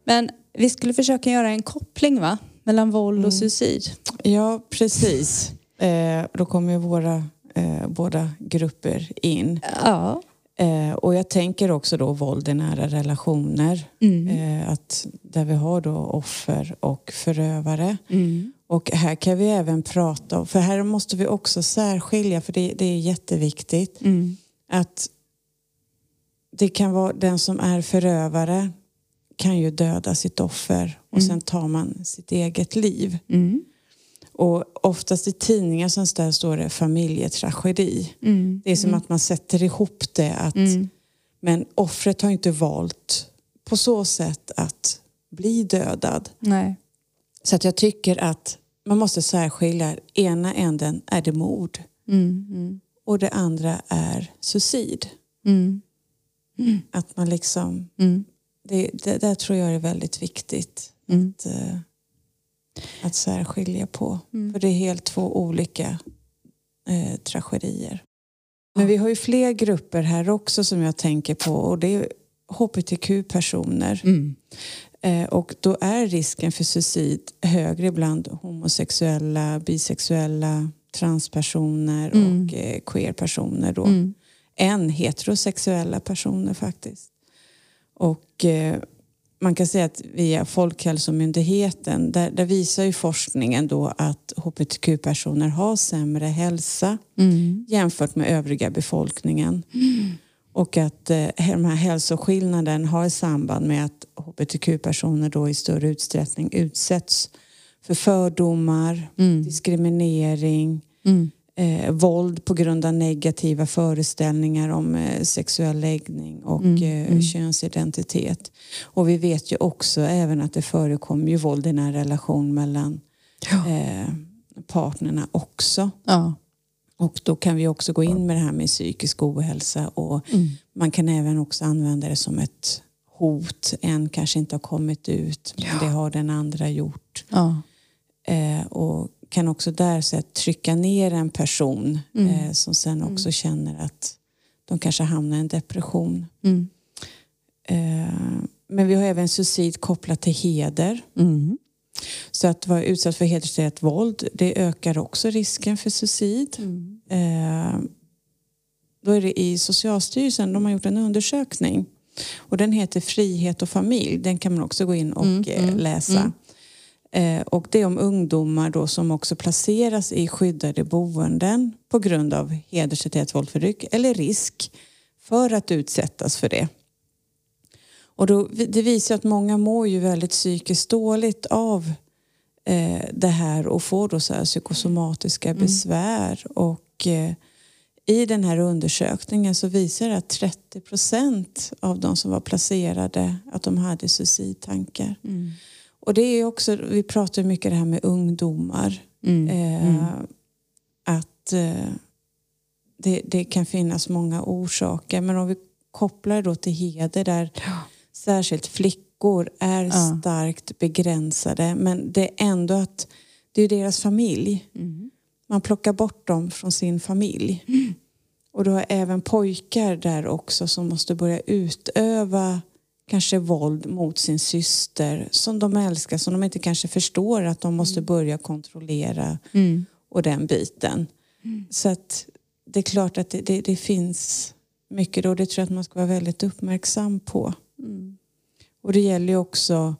A: Men vi skulle försöka göra en koppling va? mellan våld och
B: Mm.
A: suicid.
B: Ja, precis. Eh, då kommer ju våra eh, båda grupper in.
A: Ja.
B: Eh, och jag tänker också då våld i nära relationer.
A: Mm.
B: Eh, att där vi har då offer och förövare.
A: Mm.
B: Och här kan vi även prata om, för här måste vi också särskilja, för det, det är jätteviktigt,
A: Mm.
B: att det kan vara den som är förövare kan ju döda sitt offer och
A: Mm.
B: sen tar man sitt eget liv.
A: Mm.
B: Och oftast i tidningar som där står det familjetragedi.
A: Mm.
B: Det är som att man sätter ihop det. Att,
A: Mm.
B: Men offret har inte valt på så sätt att bli dödad.
A: Nej.
B: Så att jag tycker att man måste särskilja. Ena änden är det mord
A: Mm. Mm.
B: och det andra är suicid.
A: Mm.
B: Att man liksom,
A: Mm.
B: Det, det där tror jag är väldigt viktigt
A: Mm.
B: att, eh, att särskilja på.
A: Mm.
B: För det är helt två olika eh, tragedier. Men vi har ju fler grupper här också som jag tänker på och det är hbtq-personer.
A: Mm.
B: Eh, och då är risken för suicid högre bland homosexuella, bisexuella, transpersoner
A: Mm.
B: och eh, queerpersoner då.
A: Mm.
B: Än heterosexuella personer faktiskt. Och eh, man kan säga att via Folkhälsomyndigheten, där, där visar ju forskningen då att hbtq-personer har sämre hälsa
A: Mm.
B: jämfört med övriga befolkningen. Och att eh, de här hälsoskillnaden har samband med att hbtq-personer då i större utsträckning utsätts för fördomar,
A: Mm.
B: diskriminering,
A: Mm.
B: Eh, våld på grund av negativa föreställningar om eh, sexuell läggning och
A: Mm,
B: eh,
A: mm.
B: könsidentitet. Och vi vet ju också även att det förekommer ju våld i en relation mellan
A: Ja.
B: eh, partnerna också.
A: Ja.
B: Och då kan vi också gå in med det här med psykisk ohälsa och
A: Mm.
B: man kan även också använda det som ett hot. En kanske inte har kommit ut men
A: Ja.
B: det har den andra gjort.
A: Ja.
B: Eh, och kan också där så att trycka ner en person
A: Mm.
B: eh, som sen också känner att de kanske hamnar i en depression.
A: Mm.
B: Eh, men vi har även suicid kopplat till heder.
A: Mm.
B: Så att vara utsatt för hedersrelaterat våld det ökar också risken för suicid.
A: Mm.
B: Eh, då är det i Socialstyrelsen, de har gjort en undersökning. Och den heter Frihet och familj. Den kan man också gå in och
A: Mm,
B: eh,
A: mm,
B: läsa.
A: Mm.
B: Eh, och det är om ungdomar då som också placeras i skyddade boenden på grund av hedersrelaterat våldförtryck eller risk för att utsättas för det. Och då, det visar att många mår ju väldigt psykiskt dåligt av eh, det här och får då så här psykosomatiska besvär. Och eh, i den här undersökningen så visar det att 30 procent av de som var placerade att de hade suicidtankar.
A: Mm.
B: Och det är också, vi pratar mycket det här med ungdomar.
A: Mm.
B: Eh, Att eh, det, det kan finnas många orsaker. Men om vi kopplar då till heder där särskilt flickor är
A: Ja.
B: starkt begränsade. Men det är ändå att det är deras familj.
A: Mm.
B: Man plockar bort dem från sin familj. Och du har även pojkar där också som måste börja utöva kanske våld mot sin syster som de älskar, som de inte kanske förstår att de måste börja kontrollera
A: Mm.
B: och den biten. Så att det är klart att det, det, det finns mycket då. Det tror jag att man ska vara väldigt uppmärksam på.
A: Mm.
B: Och det gäller ju också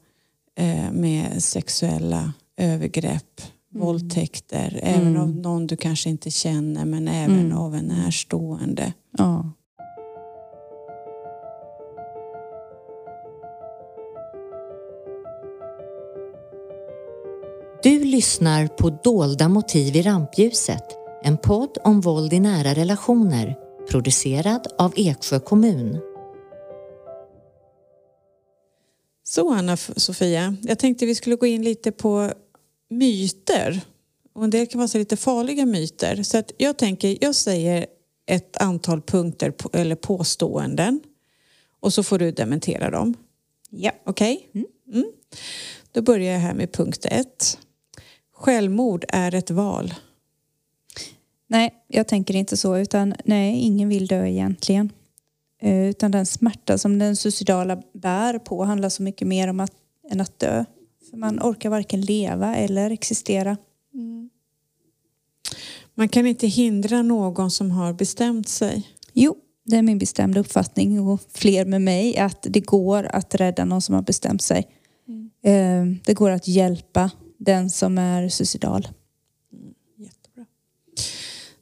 B: eh, med sexuella övergrepp, våldtäkter, även av någon du kanske inte känner men även
A: Mm.
B: av en närstående.
A: Ja.
C: Du lyssnar på Dolda motiv i rampljuset, en podd om våld i nära relationer, producerad av Eksjö kommun.
B: Så Anna-Sofia, jag tänkte vi skulle gå in lite på myter. Och en del kan vara så lite farliga myter. Så att jag tänker, jag säger ett antal punkter på, eller påståenden och så får du dementera dem.
A: Ja.
B: Okej? Mm. Då börjar jag här med punkt ett. Självmord är ett val.
A: Nej, jag tänker inte så. Utan nej, ingen vill dö egentligen. Eh, Utan den smärta som den suicidala bär på handlar så mycket mer om att, än att dö. För man orkar varken leva eller existera.
B: Man kan inte hindra någon som har bestämt sig.
A: Jo, det är min bestämda uppfattning och fler med mig att det går att rädda någon som har bestämt sig. Eh, Det går att hjälpa den som är suicidal.
B: Jättebra.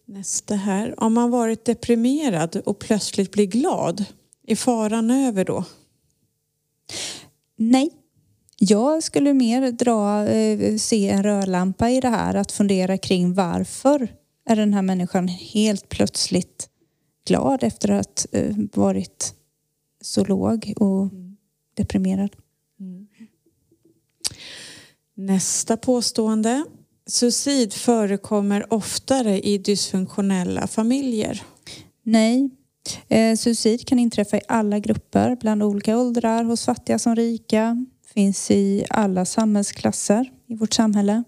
B: Nästa här. Om man varit deprimerad och plötsligt blir glad, är faran över då?
A: Nej. Jag skulle mer dra, eh, se en rödlampa i det här. Att fundera kring varför är den här människan helt plötsligt glad efter att eh, varit så låg och deprimerad.
B: Nästa påstående. Suicid förekommer oftare i dysfunktionella familjer.
A: Nej. Eh, suicid kan inträffa i alla grupper, bland olika åldrar, hos fattiga som rika. Finns i alla samhällsklasser i vårt samhälle.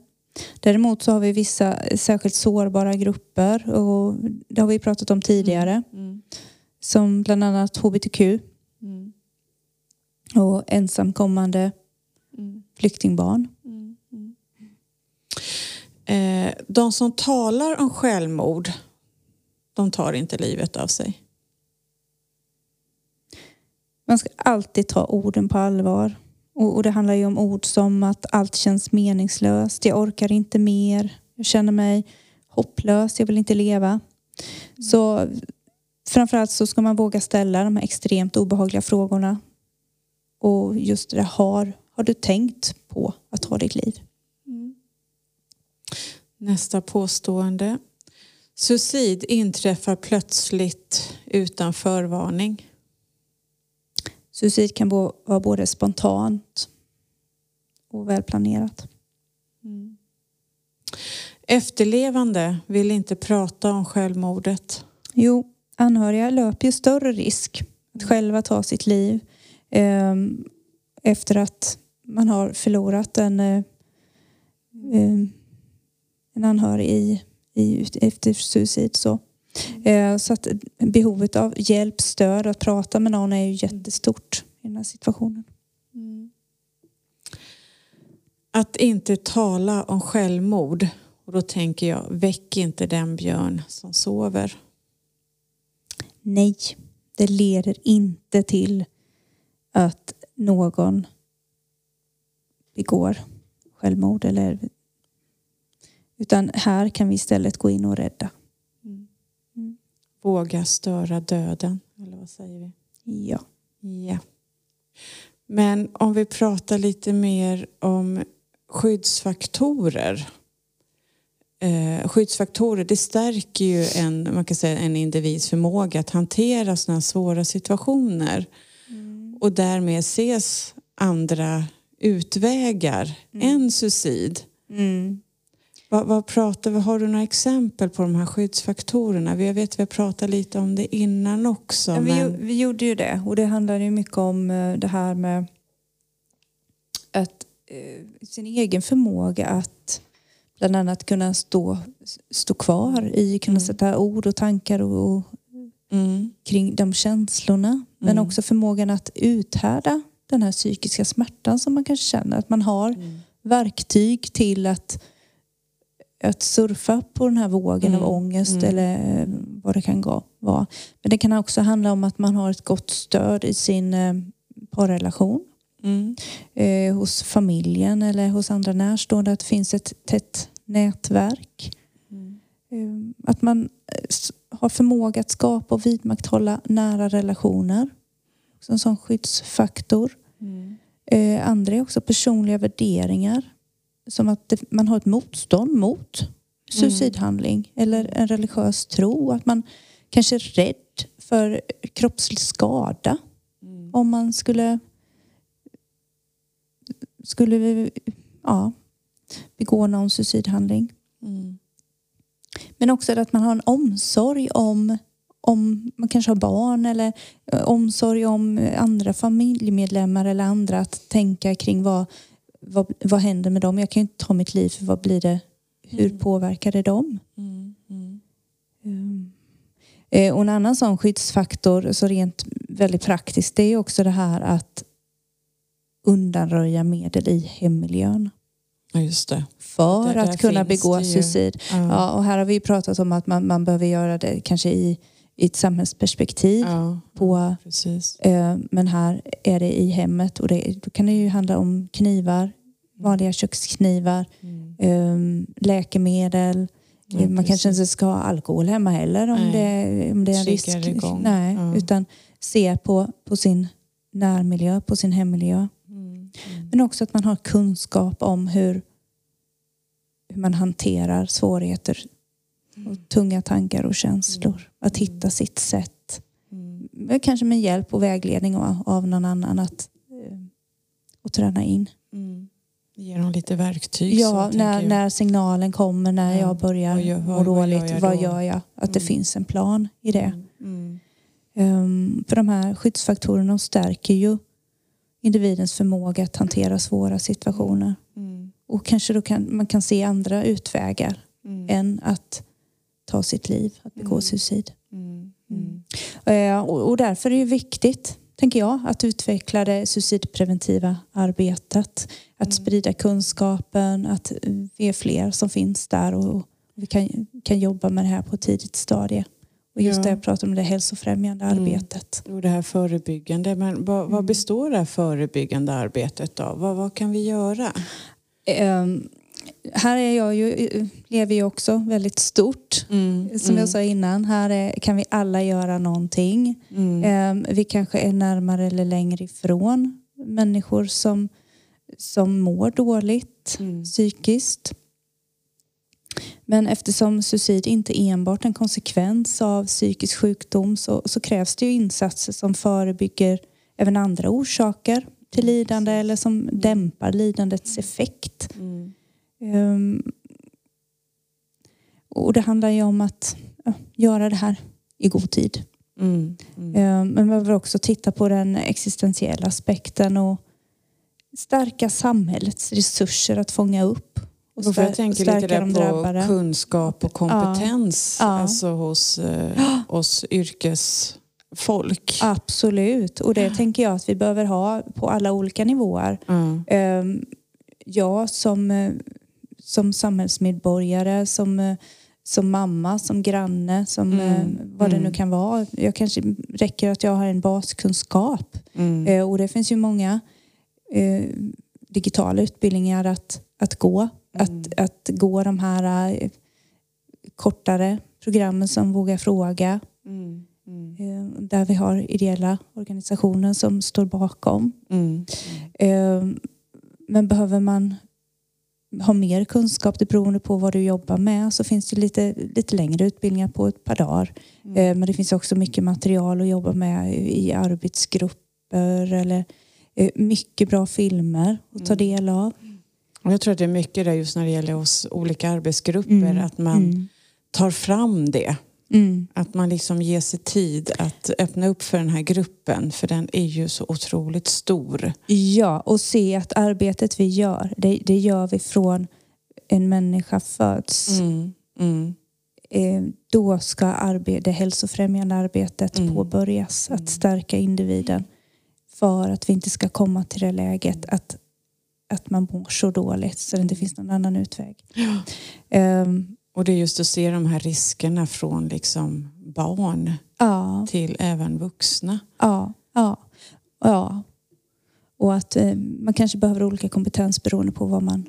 A: Däremot så har vi vissa särskilt sårbara grupper och det har vi pratat om tidigare. Som bland annat hbtq och ensamkommande flyktingbarn.
B: Eh, de som talar om självmord, de tar inte livet av sig.
A: Man ska alltid ta orden på allvar. Och, och det handlar ju om ord som att allt känns meningslöst, jag orkar inte mer, jag känner mig hopplös, jag vill inte leva. Så framförallt så ska man våga ställa de här extremt obehagliga frågorna. Och just det där, har, har du tänkt på att ta ditt liv?
B: Nästa påstående. Suicid inträffar plötsligt utan förvarning.
A: Suicid kan vara både spontant och välplanerat.
B: Efterlevande vill inte prata om självmordet.
A: Jo, anhöriga löper ju större risk att själva ta sitt liv eh, efter att man har förlorat en, eh, eh, en anhörig i, i, efter suicid. Så. Eh, så att behovet av hjälp, stöd, att prata med någon är ju jättestort i den här situationen.
B: Att inte tala om självmord. Och då tänker jag, väck inte den björn som sover.
A: Nej, det leder inte till att någon begår självmord. Eller, utan här kan vi istället gå in och rädda.
B: Våga störa döden. Eller vad säger vi?
A: Ja.
B: Ja. Men om vi pratar lite mer om skyddsfaktorer. Eh, skyddsfaktorer det stärker ju en, man kan säga, en individs förmåga att hantera sådana svåra situationer. Och därmed ses andra utvägar än suicid. Vad, vad pratar vi, har du några exempel på de här skyddsfaktorerna? Vi- Jag vet vi har pratat lite om det innan också.
A: Ja, vi,
B: men...
A: gjo- vi gjorde ju det och det handlade ju mycket om eh, det här med att eh, sin egen förmåga att bland annat kunna stå, stå kvar i, kunna sätta ord och tankar och, och
B: Mm.
A: kring de känslorna. Men
B: Mm.
A: också förmågan att uthärda den här psykiska smärtan som man kanske känner. Att man har
B: Mm.
A: verktyg till att, att surfa på den här vågen
B: Mm.
A: av ångest
B: Mm.
A: eller vad det kan vara. Men det kan också handla om att man har ett gott stöd i sin eh, parrelation.
B: Mm.
A: Eh, hos familjen eller hos andra närstående. Att det finns ett tätt nätverk. Eh, att man eh, har förmåga att skapa och vidmakthålla nära relationer. Också en sån skyddsfaktor. Eh, andra är också personliga värderingar. Som att det, man har ett motstånd mot suicidhandling eller en religiös tro. Att man kanske är rädd för kroppslig skada. Om man skulle, skulle ja, begå någon suicidhandling.
B: Mm.
A: Men också att man har en omsorg om, om man kanske har barn eller eh, omsorg om andra familjemedlemmar eller andra att tänka kring vad, vad, vad händer med dem. Jag kan ju inte ta mitt liv för vad blir det, hur påverkar det dem?
B: Mm. Mm.
A: Mm. Eh, Och en annan sån skyddsfaktor, så rent väldigt praktiskt, det är också det här att undanröja medel i hemmiljön.
B: Ja, just det.
A: För
B: Där-
A: att kunna begå
B: det
A: suicid.
B: Ja.
A: Ja, och här har vi pratat om att man, man behöver göra det kanske i, i ett samhällsperspektiv.
B: Ja,
A: På,
B: precis.
A: eh, men här är det i hemmet och det, då kan det ju handla om knivar, vanliga köksknivar, eh, läkemedel.
B: Mm. Ja,
A: man
B: precis.
A: kanske inte ska ha alkohol hemma heller om,
B: Nej.
A: det, om det är en risk.
B: Triggar igång.
A: Nej,
B: Ja.
A: utan se på, på sin närmiljö, på sin hemmiljö.
B: Mm.
A: Men också att man har kunskap om hur, hur man hanterar svårigheter och tunga tankar och känslor. Att hitta sitt sätt.
B: Mm.
A: Kanske med hjälp och vägledning av, någon annan att eh, och träna in.
B: Mm. Ge dem lite verktyg.
A: Ja,
B: så,
A: när, när signalen kommer, när
B: Ja,
A: jag börjar
B: vad gör-
A: må
B: vad- vad gör
A: dåligt,
B: jag
A: vad gör jag? Att det
B: Mm.
A: finns en plan i det.
B: Mm.
A: Um, för de här skyddsfaktorerna stärker ju individens förmåga att hantera svåra situationer.
B: Mm.
A: Och kanske då kan, man kan se andra utvägar
B: Mm.
A: än att ta sitt liv, att begå
B: Mm.
A: suicid.
B: Mm. Mm.
A: Eh, och, och därför är det viktigt, tänker jag, att utveckla det suicidpreventiva arbetet. Att sprida kunskapen, att vi är fler som finns där och vi kan, kan jobba med det här på ett tidigt stadie. Och just
B: Ja.
A: det jag pratar om, det hälsofrämjande
B: Mm.
A: arbetet.
B: Och det här förebyggande. Men vad,
A: Mm.
B: vad består det här förebyggande arbetet av? Vad, vad kan vi göra?
A: Ehm, här är jag ju, lever ju också väldigt stort.
B: Mm.
A: Som jag sa innan, här är, kan vi alla göra någonting.
B: Mm.
A: Ehm, vi kanske är närmare eller längre ifrån människor som, som mår dåligt
B: Mm.
A: psykiskt. Men eftersom suicid inte enbart är en konsekvens av psykisk sjukdom så, så krävs det ju insatser som förebygger även andra orsaker till lidande eller som dämpar lidandets effekt.
B: Mm.
A: Ehm, och det handlar ju om att göra det här i god tid.
B: Mm. Mm.
A: Ehm, men man behöver också titta på den existentiella aspekten och stärka samhällets resurser att fånga upp och
B: för jag
A: stär-
B: tänker lite där på
A: drabbade.
B: kunskap och kompetens
A: Ja.
B: Alltså hos eh, oss yrkesfolk.
A: Absolut, och det tänker jag att vi behöver ha på alla olika nivåer. Ehm, jag som, eh, som samhällsmedborgare, som, eh, som mamma, som granne, som
B: Mm,
A: eh, vad det
B: mm.
A: nu kan vara. Jag kanske räcker att jag har en baskunskap.
B: Mm.
A: Eh, och det finns ju många eh, digitala utbildningar att, att gå.
B: Mm.
A: Att, att gå de här eh, kortare programmen som Våga fråga.
B: Mm. Mm.
A: Eh, där vi har ideella organisationer som står bakom.
B: Mm.
A: Men behöver man ha mer kunskap, det beroende på vad du jobbar med, så finns det lite, lite längre utbildningar på ett par dagar.
B: Mm.
A: Eh, men det finns också mycket material att jobba med i arbetsgrupper eller eh, mycket bra filmer att ta
B: Mm.
A: del av.
B: Och jag tror att det är mycket där just när det gäller oss olika arbetsgrupper
A: Mm.
B: att man
A: Mm.
B: tar fram det.
A: Mm.
B: Att man liksom ger sig tid att öppna upp för den här gruppen för den är ju så otroligt stor.
A: Ja, och se att arbetet vi gör, det, det gör vi från en människa föds.
B: Mm. Mm.
A: Eh, då ska arbe- det hälsofrämjande arbetet
B: Mm.
A: påbörjas.
B: Mm.
A: Att stärka individen. För att vi inte ska komma till det läget att, att man mår så dåligt så det inte finns någon annan utväg.
B: Ja.
A: Ehm,
B: Och det är just att se de här riskerna från liksom barn
A: ja,
B: till även vuxna.
A: ja, ja, ja. Och att eh, man kanske behöver olika kompetens beroende på vad man,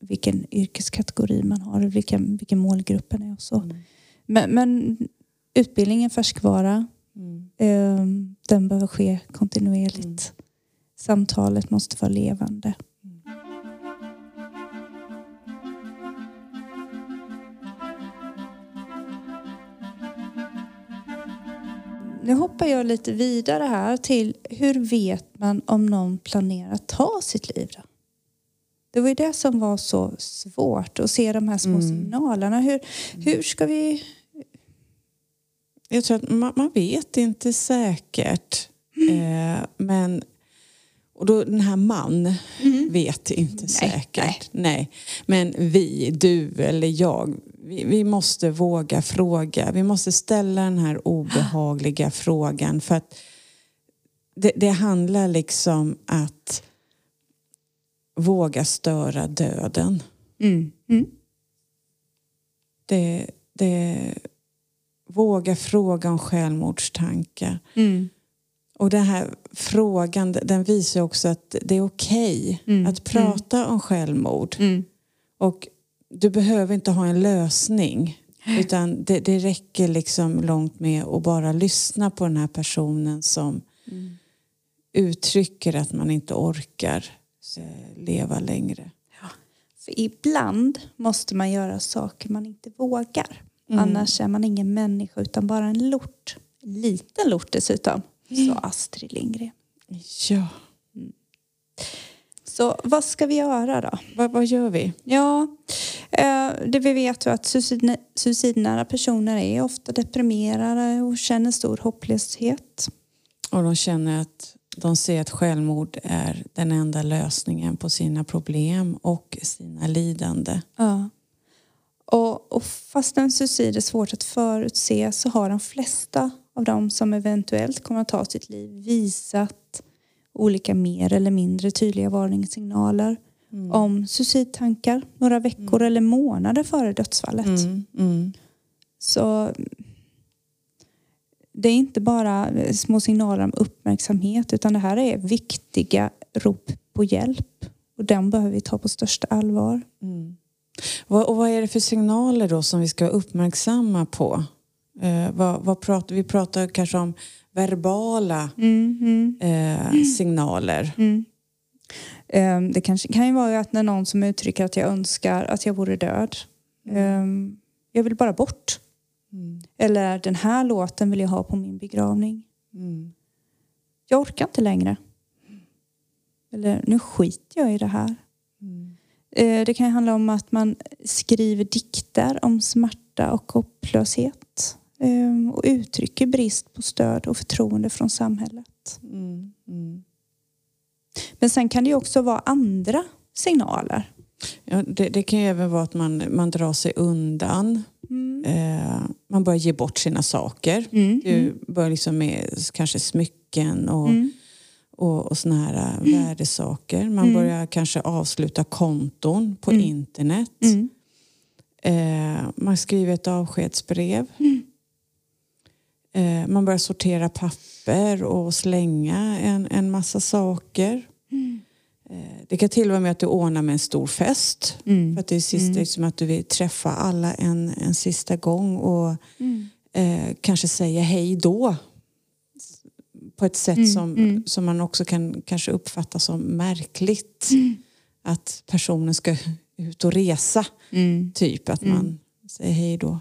A: vilken yrkeskategori man har och vilken, vilken målgruppen är och så.
B: Mm.
A: Men, men utbildningen färskvara,
B: Mm.
A: eh, den behöver ske kontinuerligt.
B: Mm.
A: Samtalet måste vara levande. Nu hoppar jag lite vidare här till hur vet man om någon planerar att ta sitt liv då? Det var ju det som var så svårt att se de här små
B: Mm.
A: signalerna. Hur, hur ska vi...
B: Jag tror att man, man vet inte säkert. Eh, men och då den här man vet inte säkert. Nej. Men vi, du eller jag, vi, vi måste våga fråga. Vi måste ställa den här obehagliga frågan. För att det, det handlar liksom att våga störa döden.
A: Mm. Mm.
B: Det, det, våga fråga om självmordstankar.
A: Mm.
B: Och den här frågan den visar också att det är okej
A: Mm,
B: att prata om självmord.
A: Mm.
B: Och du behöver inte ha en lösning. Utan det, det räcker liksom långt med att bara lyssna på den här personen som
A: Mm.
B: uttrycker att man inte orkar eh, leva längre.
A: För ibland måste man göra saker man inte vågar. Annars är man ingen människa utan bara en lort. En liten lort dessutom, sa Astrid Lindgren.
B: Ja,
A: Så vad ska vi göra då?
B: vad, vad gör vi?
A: Ja, eh, det vi vet är att suicid, suicidnära personer är ofta deprimerade och känner stor hopplöshet.
B: Och de känner att de ser att självmord är den enda lösningen på sina problem och sina lidande.
A: Ja. Och, och fastän suicid är svårt att förutse så har de flesta av dem som eventuellt kommer att ta sitt liv visat olika mer eller mindre tydliga varningssignaler om suicidtankar några veckor eller månader före dödsfallet.
B: Mm, mm,
A: Så det är inte bara små signaler om uppmärksamhet utan det här är viktiga rop på hjälp. Och den behöver vi ta på största allvar.
B: mm. Och vad är det för signaler då som vi ska uppmärksamma på? Eh, vad, vad pratar, vi pratar kanske om verbala eh, signaler.
A: Ehm, Det kanske kan ju vara att när någon som uttrycker att jag önskar att jag vore död. Ehm, Jag vill bara bort. Eller den här låten vill jag ha på min begravning.
B: Mm.
A: Jag orkar inte längre. Eller nu skiter jag i det här. Eh, Det kan handla om att man skriver dikter om smärta och hopplöshet. Ehm, Och uttrycker brist på stöd och förtroende från samhället.
B: Mm, mm.
A: Men sen kan det ju också vara andra signaler.
B: Ja, det, det kan ju även vara att man, man drar sig undan. Eh, man börjar ge bort sina saker. Du börjar liksom med kanske smycken och, och, och såna här äh, värdesaker. Man börjar kanske avsluta konton på internet. Eh, man skriver ett avskedsbrev. Eh, man börjar sortera papper och slänga en, en massa saker. Eh, Det kan till och med med att du ordnar med en stor fest. För att det är sista, liksom att du vill träffa alla en, en sista gång och eh, kanske säga hej då. På ett sätt som, som man också kan kanske uppfatta som märkligt. Att personen ska ut och resa. Typ att man säger hej då.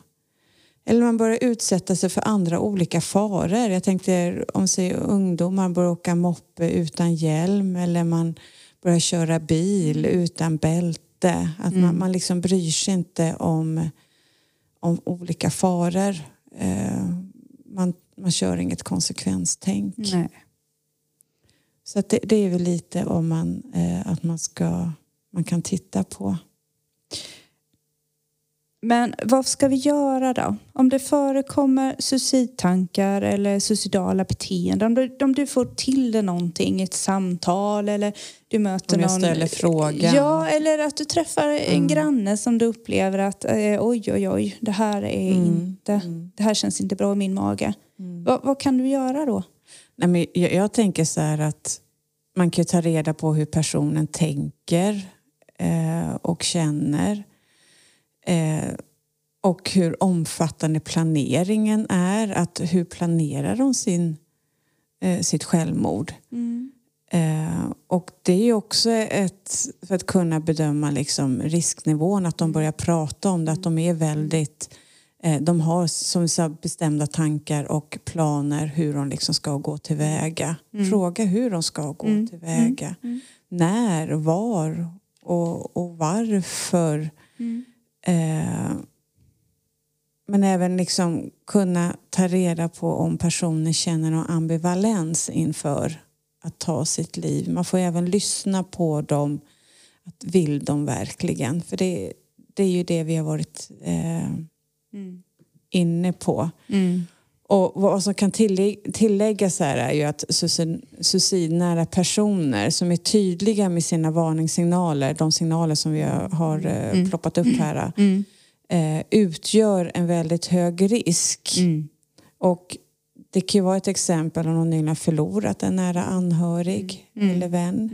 B: Eller man börjar utsätta sig för andra olika faror. Jag tänkte om säger ungdomar börjar åka moppe utan hjälm eller man börjar köra bil utan bälte. Att man, man liksom bryr sig inte om, om olika faror. Eh, man, man kör inget konsekvenstänk.
A: Nej.
B: Så det, det är väl lite om man, eh, att man, ska, man kan titta på.
A: Men vad ska vi göra då? Om det förekommer suicidtankar eller suicidala beteenden. Om du, om du får till det någonting i ett samtal eller du möter
B: Om jag
A: någon.
B: ställer frågan.
A: Ja, eller att du träffar en granne som du upplever att eh, oj, oj, oj, det här är inte, det här känns inte bra i min mage. Vad, vad kan du göra då?
B: Nej, men jag, jag tänker så här att man kan ta reda på hur personen tänker eh, och känner. Eh, och hur omfattande planeringen är. Att hur planerar de sin, eh, sitt självmord? Eh, och det är ju också ett, för att kunna bedöma liksom risknivån, att de börjar prata om det, att de är väldigt eh, de har som sa, bestämda tankar och planer hur de liksom ska gå tillväga. Fråga hur de ska gå tillväga. När, var och, och varför. Eh, men även liksom kunna ta reda på om personen känner någon ambivalens inför att ta sitt liv. Man får även lyssna på dem. Att vill de verkligen? För det, det är ju det vi har varit eh, inne på. Och vad som kan tillägg, tilläggas här är ju att suicid- suicidnära personer som är tydliga med sina varningssignaler, de signaler som vi har, eh, ploppat upp här, eh, utgör en väldigt hög risk. Och det kan ju vara ett exempel om någon nyligen har förlorat en nära anhörig eller vän.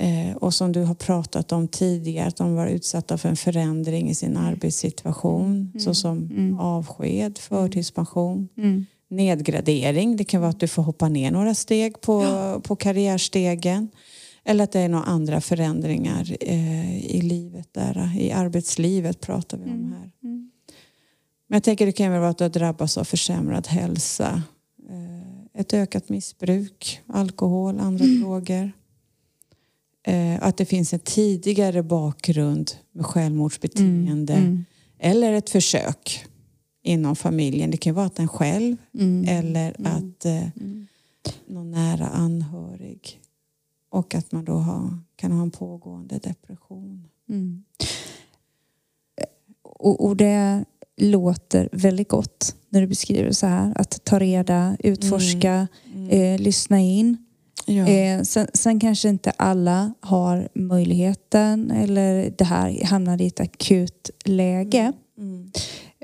B: Eh, och som du har pratat om tidigare, att de var utsatta för en förändring i sin arbetssituation. Såsom avsked, förtidspension, nedgradering. Det kan vara att du får hoppa ner några steg på, på karriärstegen. Eller att det är några andra förändringar eh, i livet där. I arbetslivet pratar vi om här.
A: Mm.
B: Men jag tänker det kan väl vara att du har drabbats av försämrad hälsa. Eh, ett ökat missbruk, alkohol, andra droger. Eh, att det finns en tidigare bakgrund med självmordsbeteende.
A: Mm.
B: Eller ett försök inom familjen. Det kan vara att en själv
A: Mm.
B: eller
A: Mm.
B: att eh,
A: Mm.
B: någon nära anhörig. Och att man då har, kan ha en pågående depression.
A: Mm. Och, och det låter väldigt gott när du beskriver så här. Att ta reda, utforska, eh, lyssna in.
B: Ja.
A: Eh, sen, sen kanske inte alla har möjligheten eller det här hamnar i ett akut läge.
B: Mm.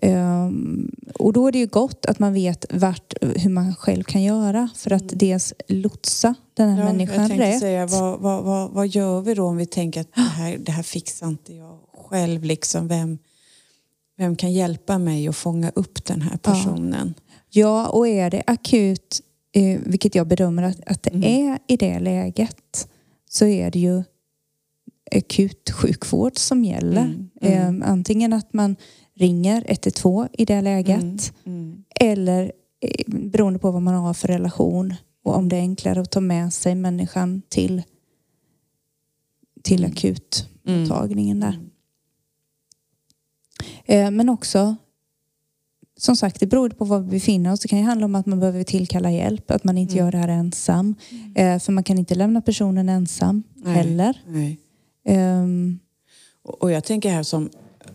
A: Ehm, och då är det ju gott att man vet vart, hur man själv kan göra för att dels lotsa den här
B: Ja, jag
A: människan
B: tänkte
A: rätt.
B: säga, vad, vad, vad, vad gör vi då om vi tänker att det här, det här fixar inte jag själv? Liksom, vem, vem kan hjälpa mig att fånga upp den här personen?
A: Ja, och är det akut, eh, vilket jag bedömer att, att det
B: Mm.
A: är i det läget, så är det ju akut sjukvård som gäller.
B: Mm, mm.
A: Eh, antingen att man ringer 112 i det läget
B: Mm.
A: eller eh, beroende på vad man har för relation och om det är enklare att ta med sig människan till, till
B: Mm.
A: akutmottagningen där. Eh, Men också, som sagt, det beror på var vi befinner oss. Det kan ju handla om att man behöver tillkalla hjälp, att man inte
B: Mm.
A: gör det här ensam. Eh, För man kan inte lämna personen ensam
B: Nej.
A: heller.
B: Nej.
A: Ehm,
B: Och jag tänker här som,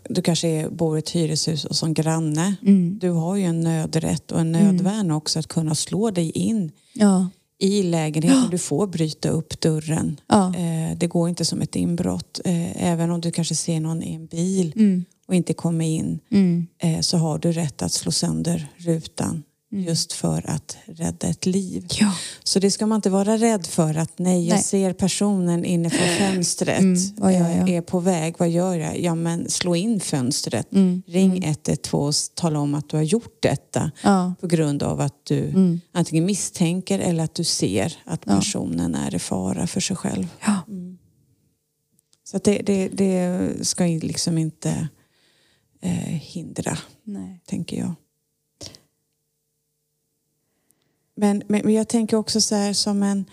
B: du kanske är, bor i ett hyreshus och som granne.
A: mm.
B: Du har ju en nödrätt och en nödvärn också att kunna slå dig in
A: Ja,
B: i lägenheten. Du får bryta upp dörren.
A: ja.
B: Eh, det går inte som ett inbrott. Eh, även om du kanske ser någon i en bil
A: Mm.
B: Och inte kommer in
A: Mm.
B: eh, så har du rätt att slå sönder rutan just för att rädda ett liv.
A: Ja.
B: Så det ska man inte vara rädd för att nej, jag
A: Nej.
B: ser personen inifrån fönstret
A: Mm, vad gör jag?
B: är på väg, vad gör jag? Ja men slå in fönstret.
A: Mm.
B: Ring 112 och tala om att du har gjort detta
A: Ja.
B: på grund av att du
A: Mm.
B: antingen misstänker eller att du ser att
A: Ja.
B: personen är i fara för sig själv.
A: Ja.
B: Så det, det, det ska ju liksom inte eh, hindra,
A: Nej.
B: tänker jag. Men, men, men jag tänker också så här som en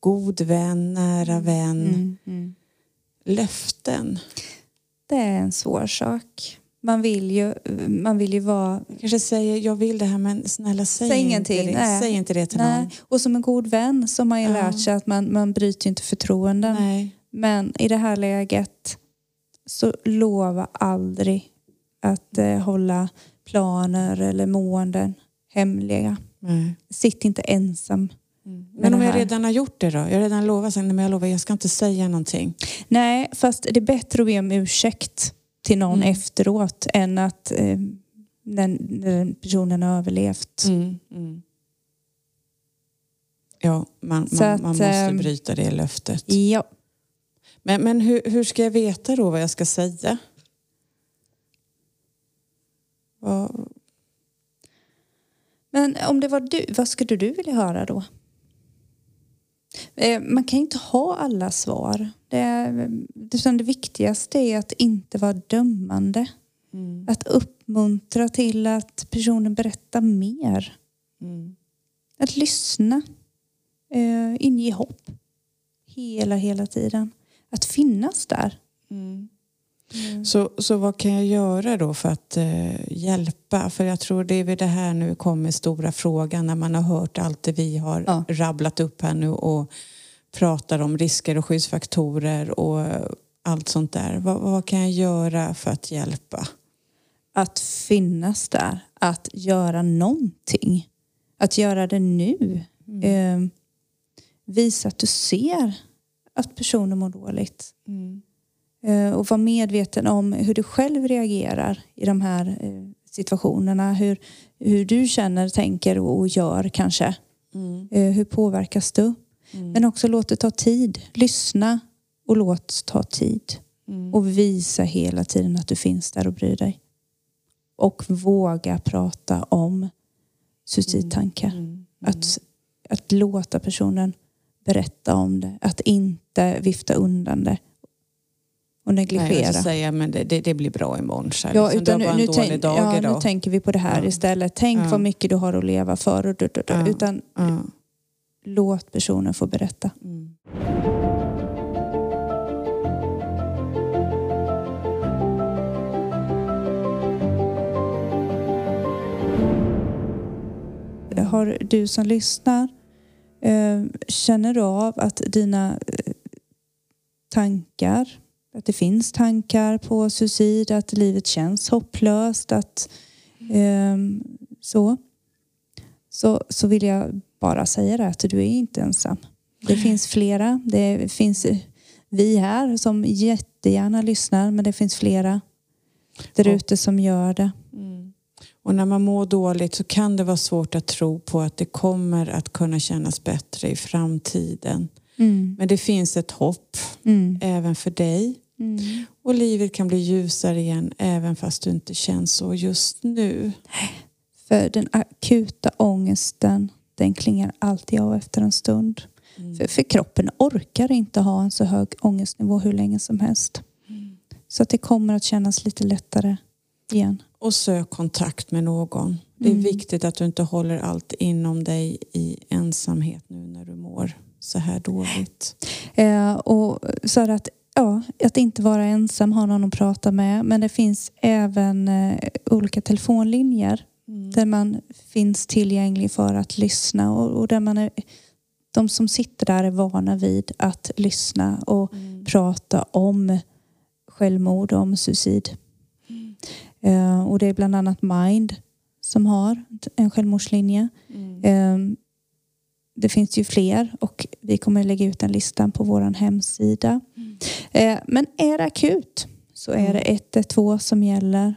B: god vän, nära vän,
A: Mm. Mm.
B: löften.
A: Det är en svår sak. Man vill ju, man vill ju vara...
B: Jag kanske säger jag vill det här men snälla säg,
A: Säg
B: inte
A: ingenting,
B: det.
A: nej.
B: Säg inte det till någon.
A: Nej. Och som en god vän så har man ju
B: Ja.
A: lärt sig att man, man bryter inte förtroenden.
B: Nej.
A: Men i det här läget så lova aldrig att eh, hålla planer eller måenden hemliga.
B: Nej.
A: Sitt inte ensam.
B: Men om jag redan har gjort det då? Jag har redan lovat, men jag lovar jag ska inte säga någonting.
A: Nej, fast det är bättre att be om ursäkt till någon
B: Mm.
A: efteråt än att eh, den, den personen har överlevt.
B: Mm. Mm. Ja, man, man,
A: att,
B: man måste
A: ehm,
B: bryta det löftet.
A: Ja.
B: Men, men hur, hur ska jag veta då vad jag ska säga?
A: Men om det var du, vad skulle du vilja höra då? Eh, Man kan inte ha alla svar. Det, utan det viktigaste är att inte vara dömande.
B: mm,
A: Att uppmuntra till att personen berättar mer.
B: mm,
A: Att lyssna. Eh, inge hopp. Hela, hela tiden. Att finnas där.
B: mm. Så, så vad kan jag göra då för att eh, hjälpa? För jag tror det är vid det här nu kommer stora frågan när man har hört allt det vi har
A: Ja.
B: rabblat upp här nu och pratar om risker och skyddsfaktorer och allt sånt där. Vad, vad kan jag göra för att hjälpa?
A: Att finnas där. Att göra någonting. Att göra det nu. Eh, visa att du ser att personen mår dåligt. Eh, och vara medveten om hur du själv reagerar i de här eh, situationerna. Hur, hur du känner, tänker och gör kanske. Eh, hur påverkas du? Men också låt det ta tid. Lyssna och låt ta tid. Och visa hela tiden att du finns där och bryr dig. Och våga prata om suicidtankar. Att, att låta personen berätta om det. Att inte vifta undan det och negligera.
B: Nej, så säga men det, det, det blir bra imorgon. Så
A: Ja,
B: liksom.
A: utan nu, nu, tänk, ja, nu tänker vi på det här
B: Ja.
A: istället. Tänk
B: Ja.
A: vad mycket du har att leva för. Och du, du, du. Utan låt personen få berätta.
B: Mm.
A: Har du som lyssnar, eh, känner du av att dina eh, tankar, att det finns tankar på suicid, att livet känns hopplöst, att eh, så, så, så vill jag bara säga det att du är inte ensam. Det finns flera. Det finns vi här som jättegärna lyssnar men det finns flera där ute som gör det.
B: Mm. Och när man mår dåligt så kan det vara svårt att tro på att det kommer att kunna kännas bättre i framtiden.
A: Mm.
B: Men det finns ett hopp
A: Mm.
B: även för dig.
A: Mm.
B: Och livet kan bli ljusare igen även fast du inte känns så just nu.
A: För den akuta ångesten, den klingar alltid av efter en stund.
B: Mm.
A: För, för kroppen orkar inte ha en så hög ångestnivå hur länge som helst. Så att det kommer att kännas lite lättare igen.
B: Och sök kontakt med någon. Det är
A: Mm.
B: viktigt att du inte håller allt inom dig i ensamhet nu när du mår så här dåligt.
A: Eh, och så att, ja, att inte vara ensam, ha någon att prata med. Men det finns även eh, olika telefonlinjer där man finns tillgänglig för att lyssna och, och där man är, de som sitter där är vana vid att lyssna och prata om självmord och om suicid. Eh, och det är bland annat Mind som har en självmordslinje. Eh, det finns ju fler och vi kommer lägga ut den listan på vår hemsida. Eh, men är det akut så är det 112 som gäller.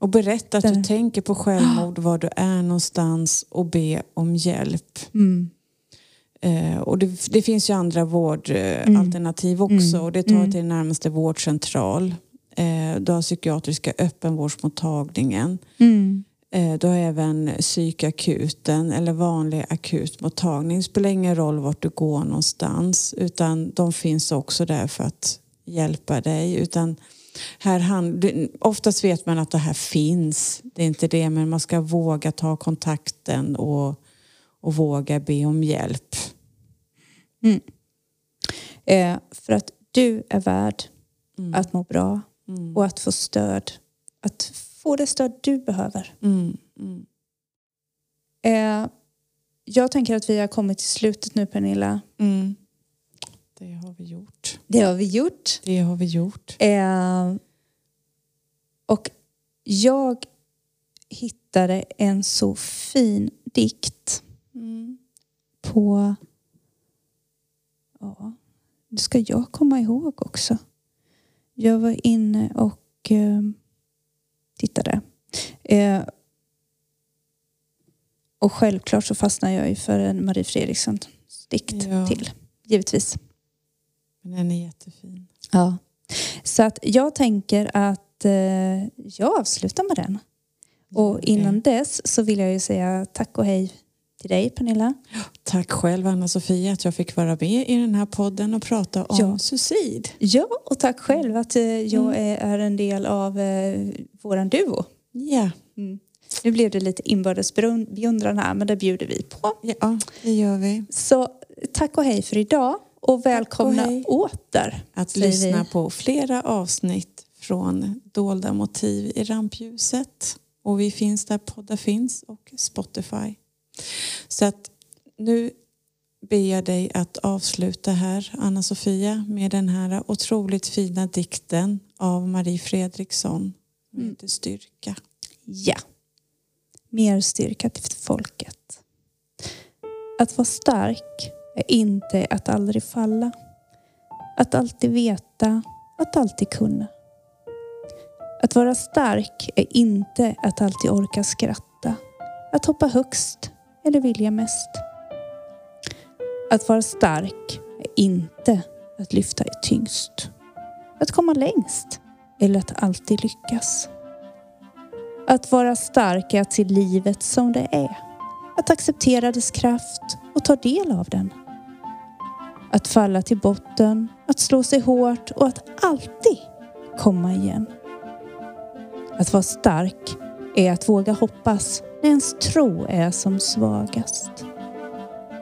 B: Och berätta att du
A: Där.
B: tänker på självmord, var du är någonstans och be om hjälp.
A: Mm.
B: Eh, och det, det finns ju andra vårdalternativ också
A: Mm.
B: och det tar
A: Mm.
B: till närmaste vårdcentral. Eh, du har psykiatriska öppenvårdsmottagningen.
A: Mm.
B: Eh, du har även psykakuten eller vanlig akutmottagning. Det spelar ingen roll vart du går någonstans utan de finns också där för att hjälpa dig. Utan här hand, oftast vet man att det här finns, det är inte det men man ska våga ta kontakten och, och våga be om hjälp.
A: Eh, för att du är värd
B: Mm.
A: att må bra
B: Mm.
A: och att få stöd. Att få det stöd du behöver.
B: Mm. Mm.
A: Eh, jag tänker att vi har kommit till slutet nu Pernilla.
B: Mm. Det har vi gjort.
A: Det har vi gjort.
B: Det har vi gjort.
A: Eh, och jag hittade en så fin dikt på... Ja, det ska jag komma ihåg också. Jag var inne och eh, tittade. Eh, och självklart så fastnade jag ju för en Marie Fredrikssons dikt
B: Ja.
A: till. Givetvis.
B: Den är jättefin.
A: Ja. Så att jag tänker att eh, jag avslutar med den. Och innan dess så vill jag ju säga tack och hej till dig Pernilla.
B: Tack själv Anna-Sofia att jag fick vara med i den här podden och prata om
A: Ja.
B: suicid.
A: Ja, och tack själv att eh, jag är, är en del av eh, våran duo.
B: Ja.
A: Nu blev det lite inbördes beund- beundran här, men det bjuder vi på.
B: ja, det gör vi.
A: Så tack och hej för idag och välkomna
B: hej.
A: åter.
B: Att lyssna
A: vi.
B: på flera avsnitt från Dolda motiv i rampljuset. Och vi finns där poddar finns och Spotify. Så att nu ber jag dig att avsluta här, Anna-Sofia, med den här otroligt fina dikten av Marie Fredriksson. Som heter Styrka.
A: Ja. Mer styrka till folket. Att vara stark är inte att aldrig falla. Att alltid veta, att alltid kunna. Att vara stark är inte att alltid orka skratta. Att hoppa högst eller vilja mest. Att vara stark är inte att lyfta tyngst. Att komma längst eller att alltid lyckas. Att vara stark är att se livet som det är. Att acceptera dess kraft och ta del av den. Att falla till botten, att slå sig hårt och att alltid komma igen. Att vara stark är att våga hoppas när ens tro är som svagast.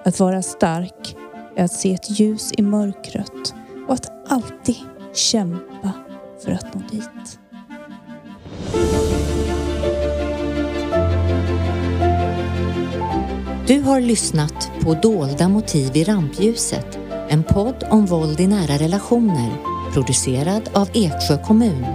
A: Att vara stark är att se ett ljus i mörkret och att alltid kämpa för att nå dit.
C: Du har lyssnat på Dolda motiv i rampljuset, en podd om våld i nära relationer, producerad av Eksjö kommun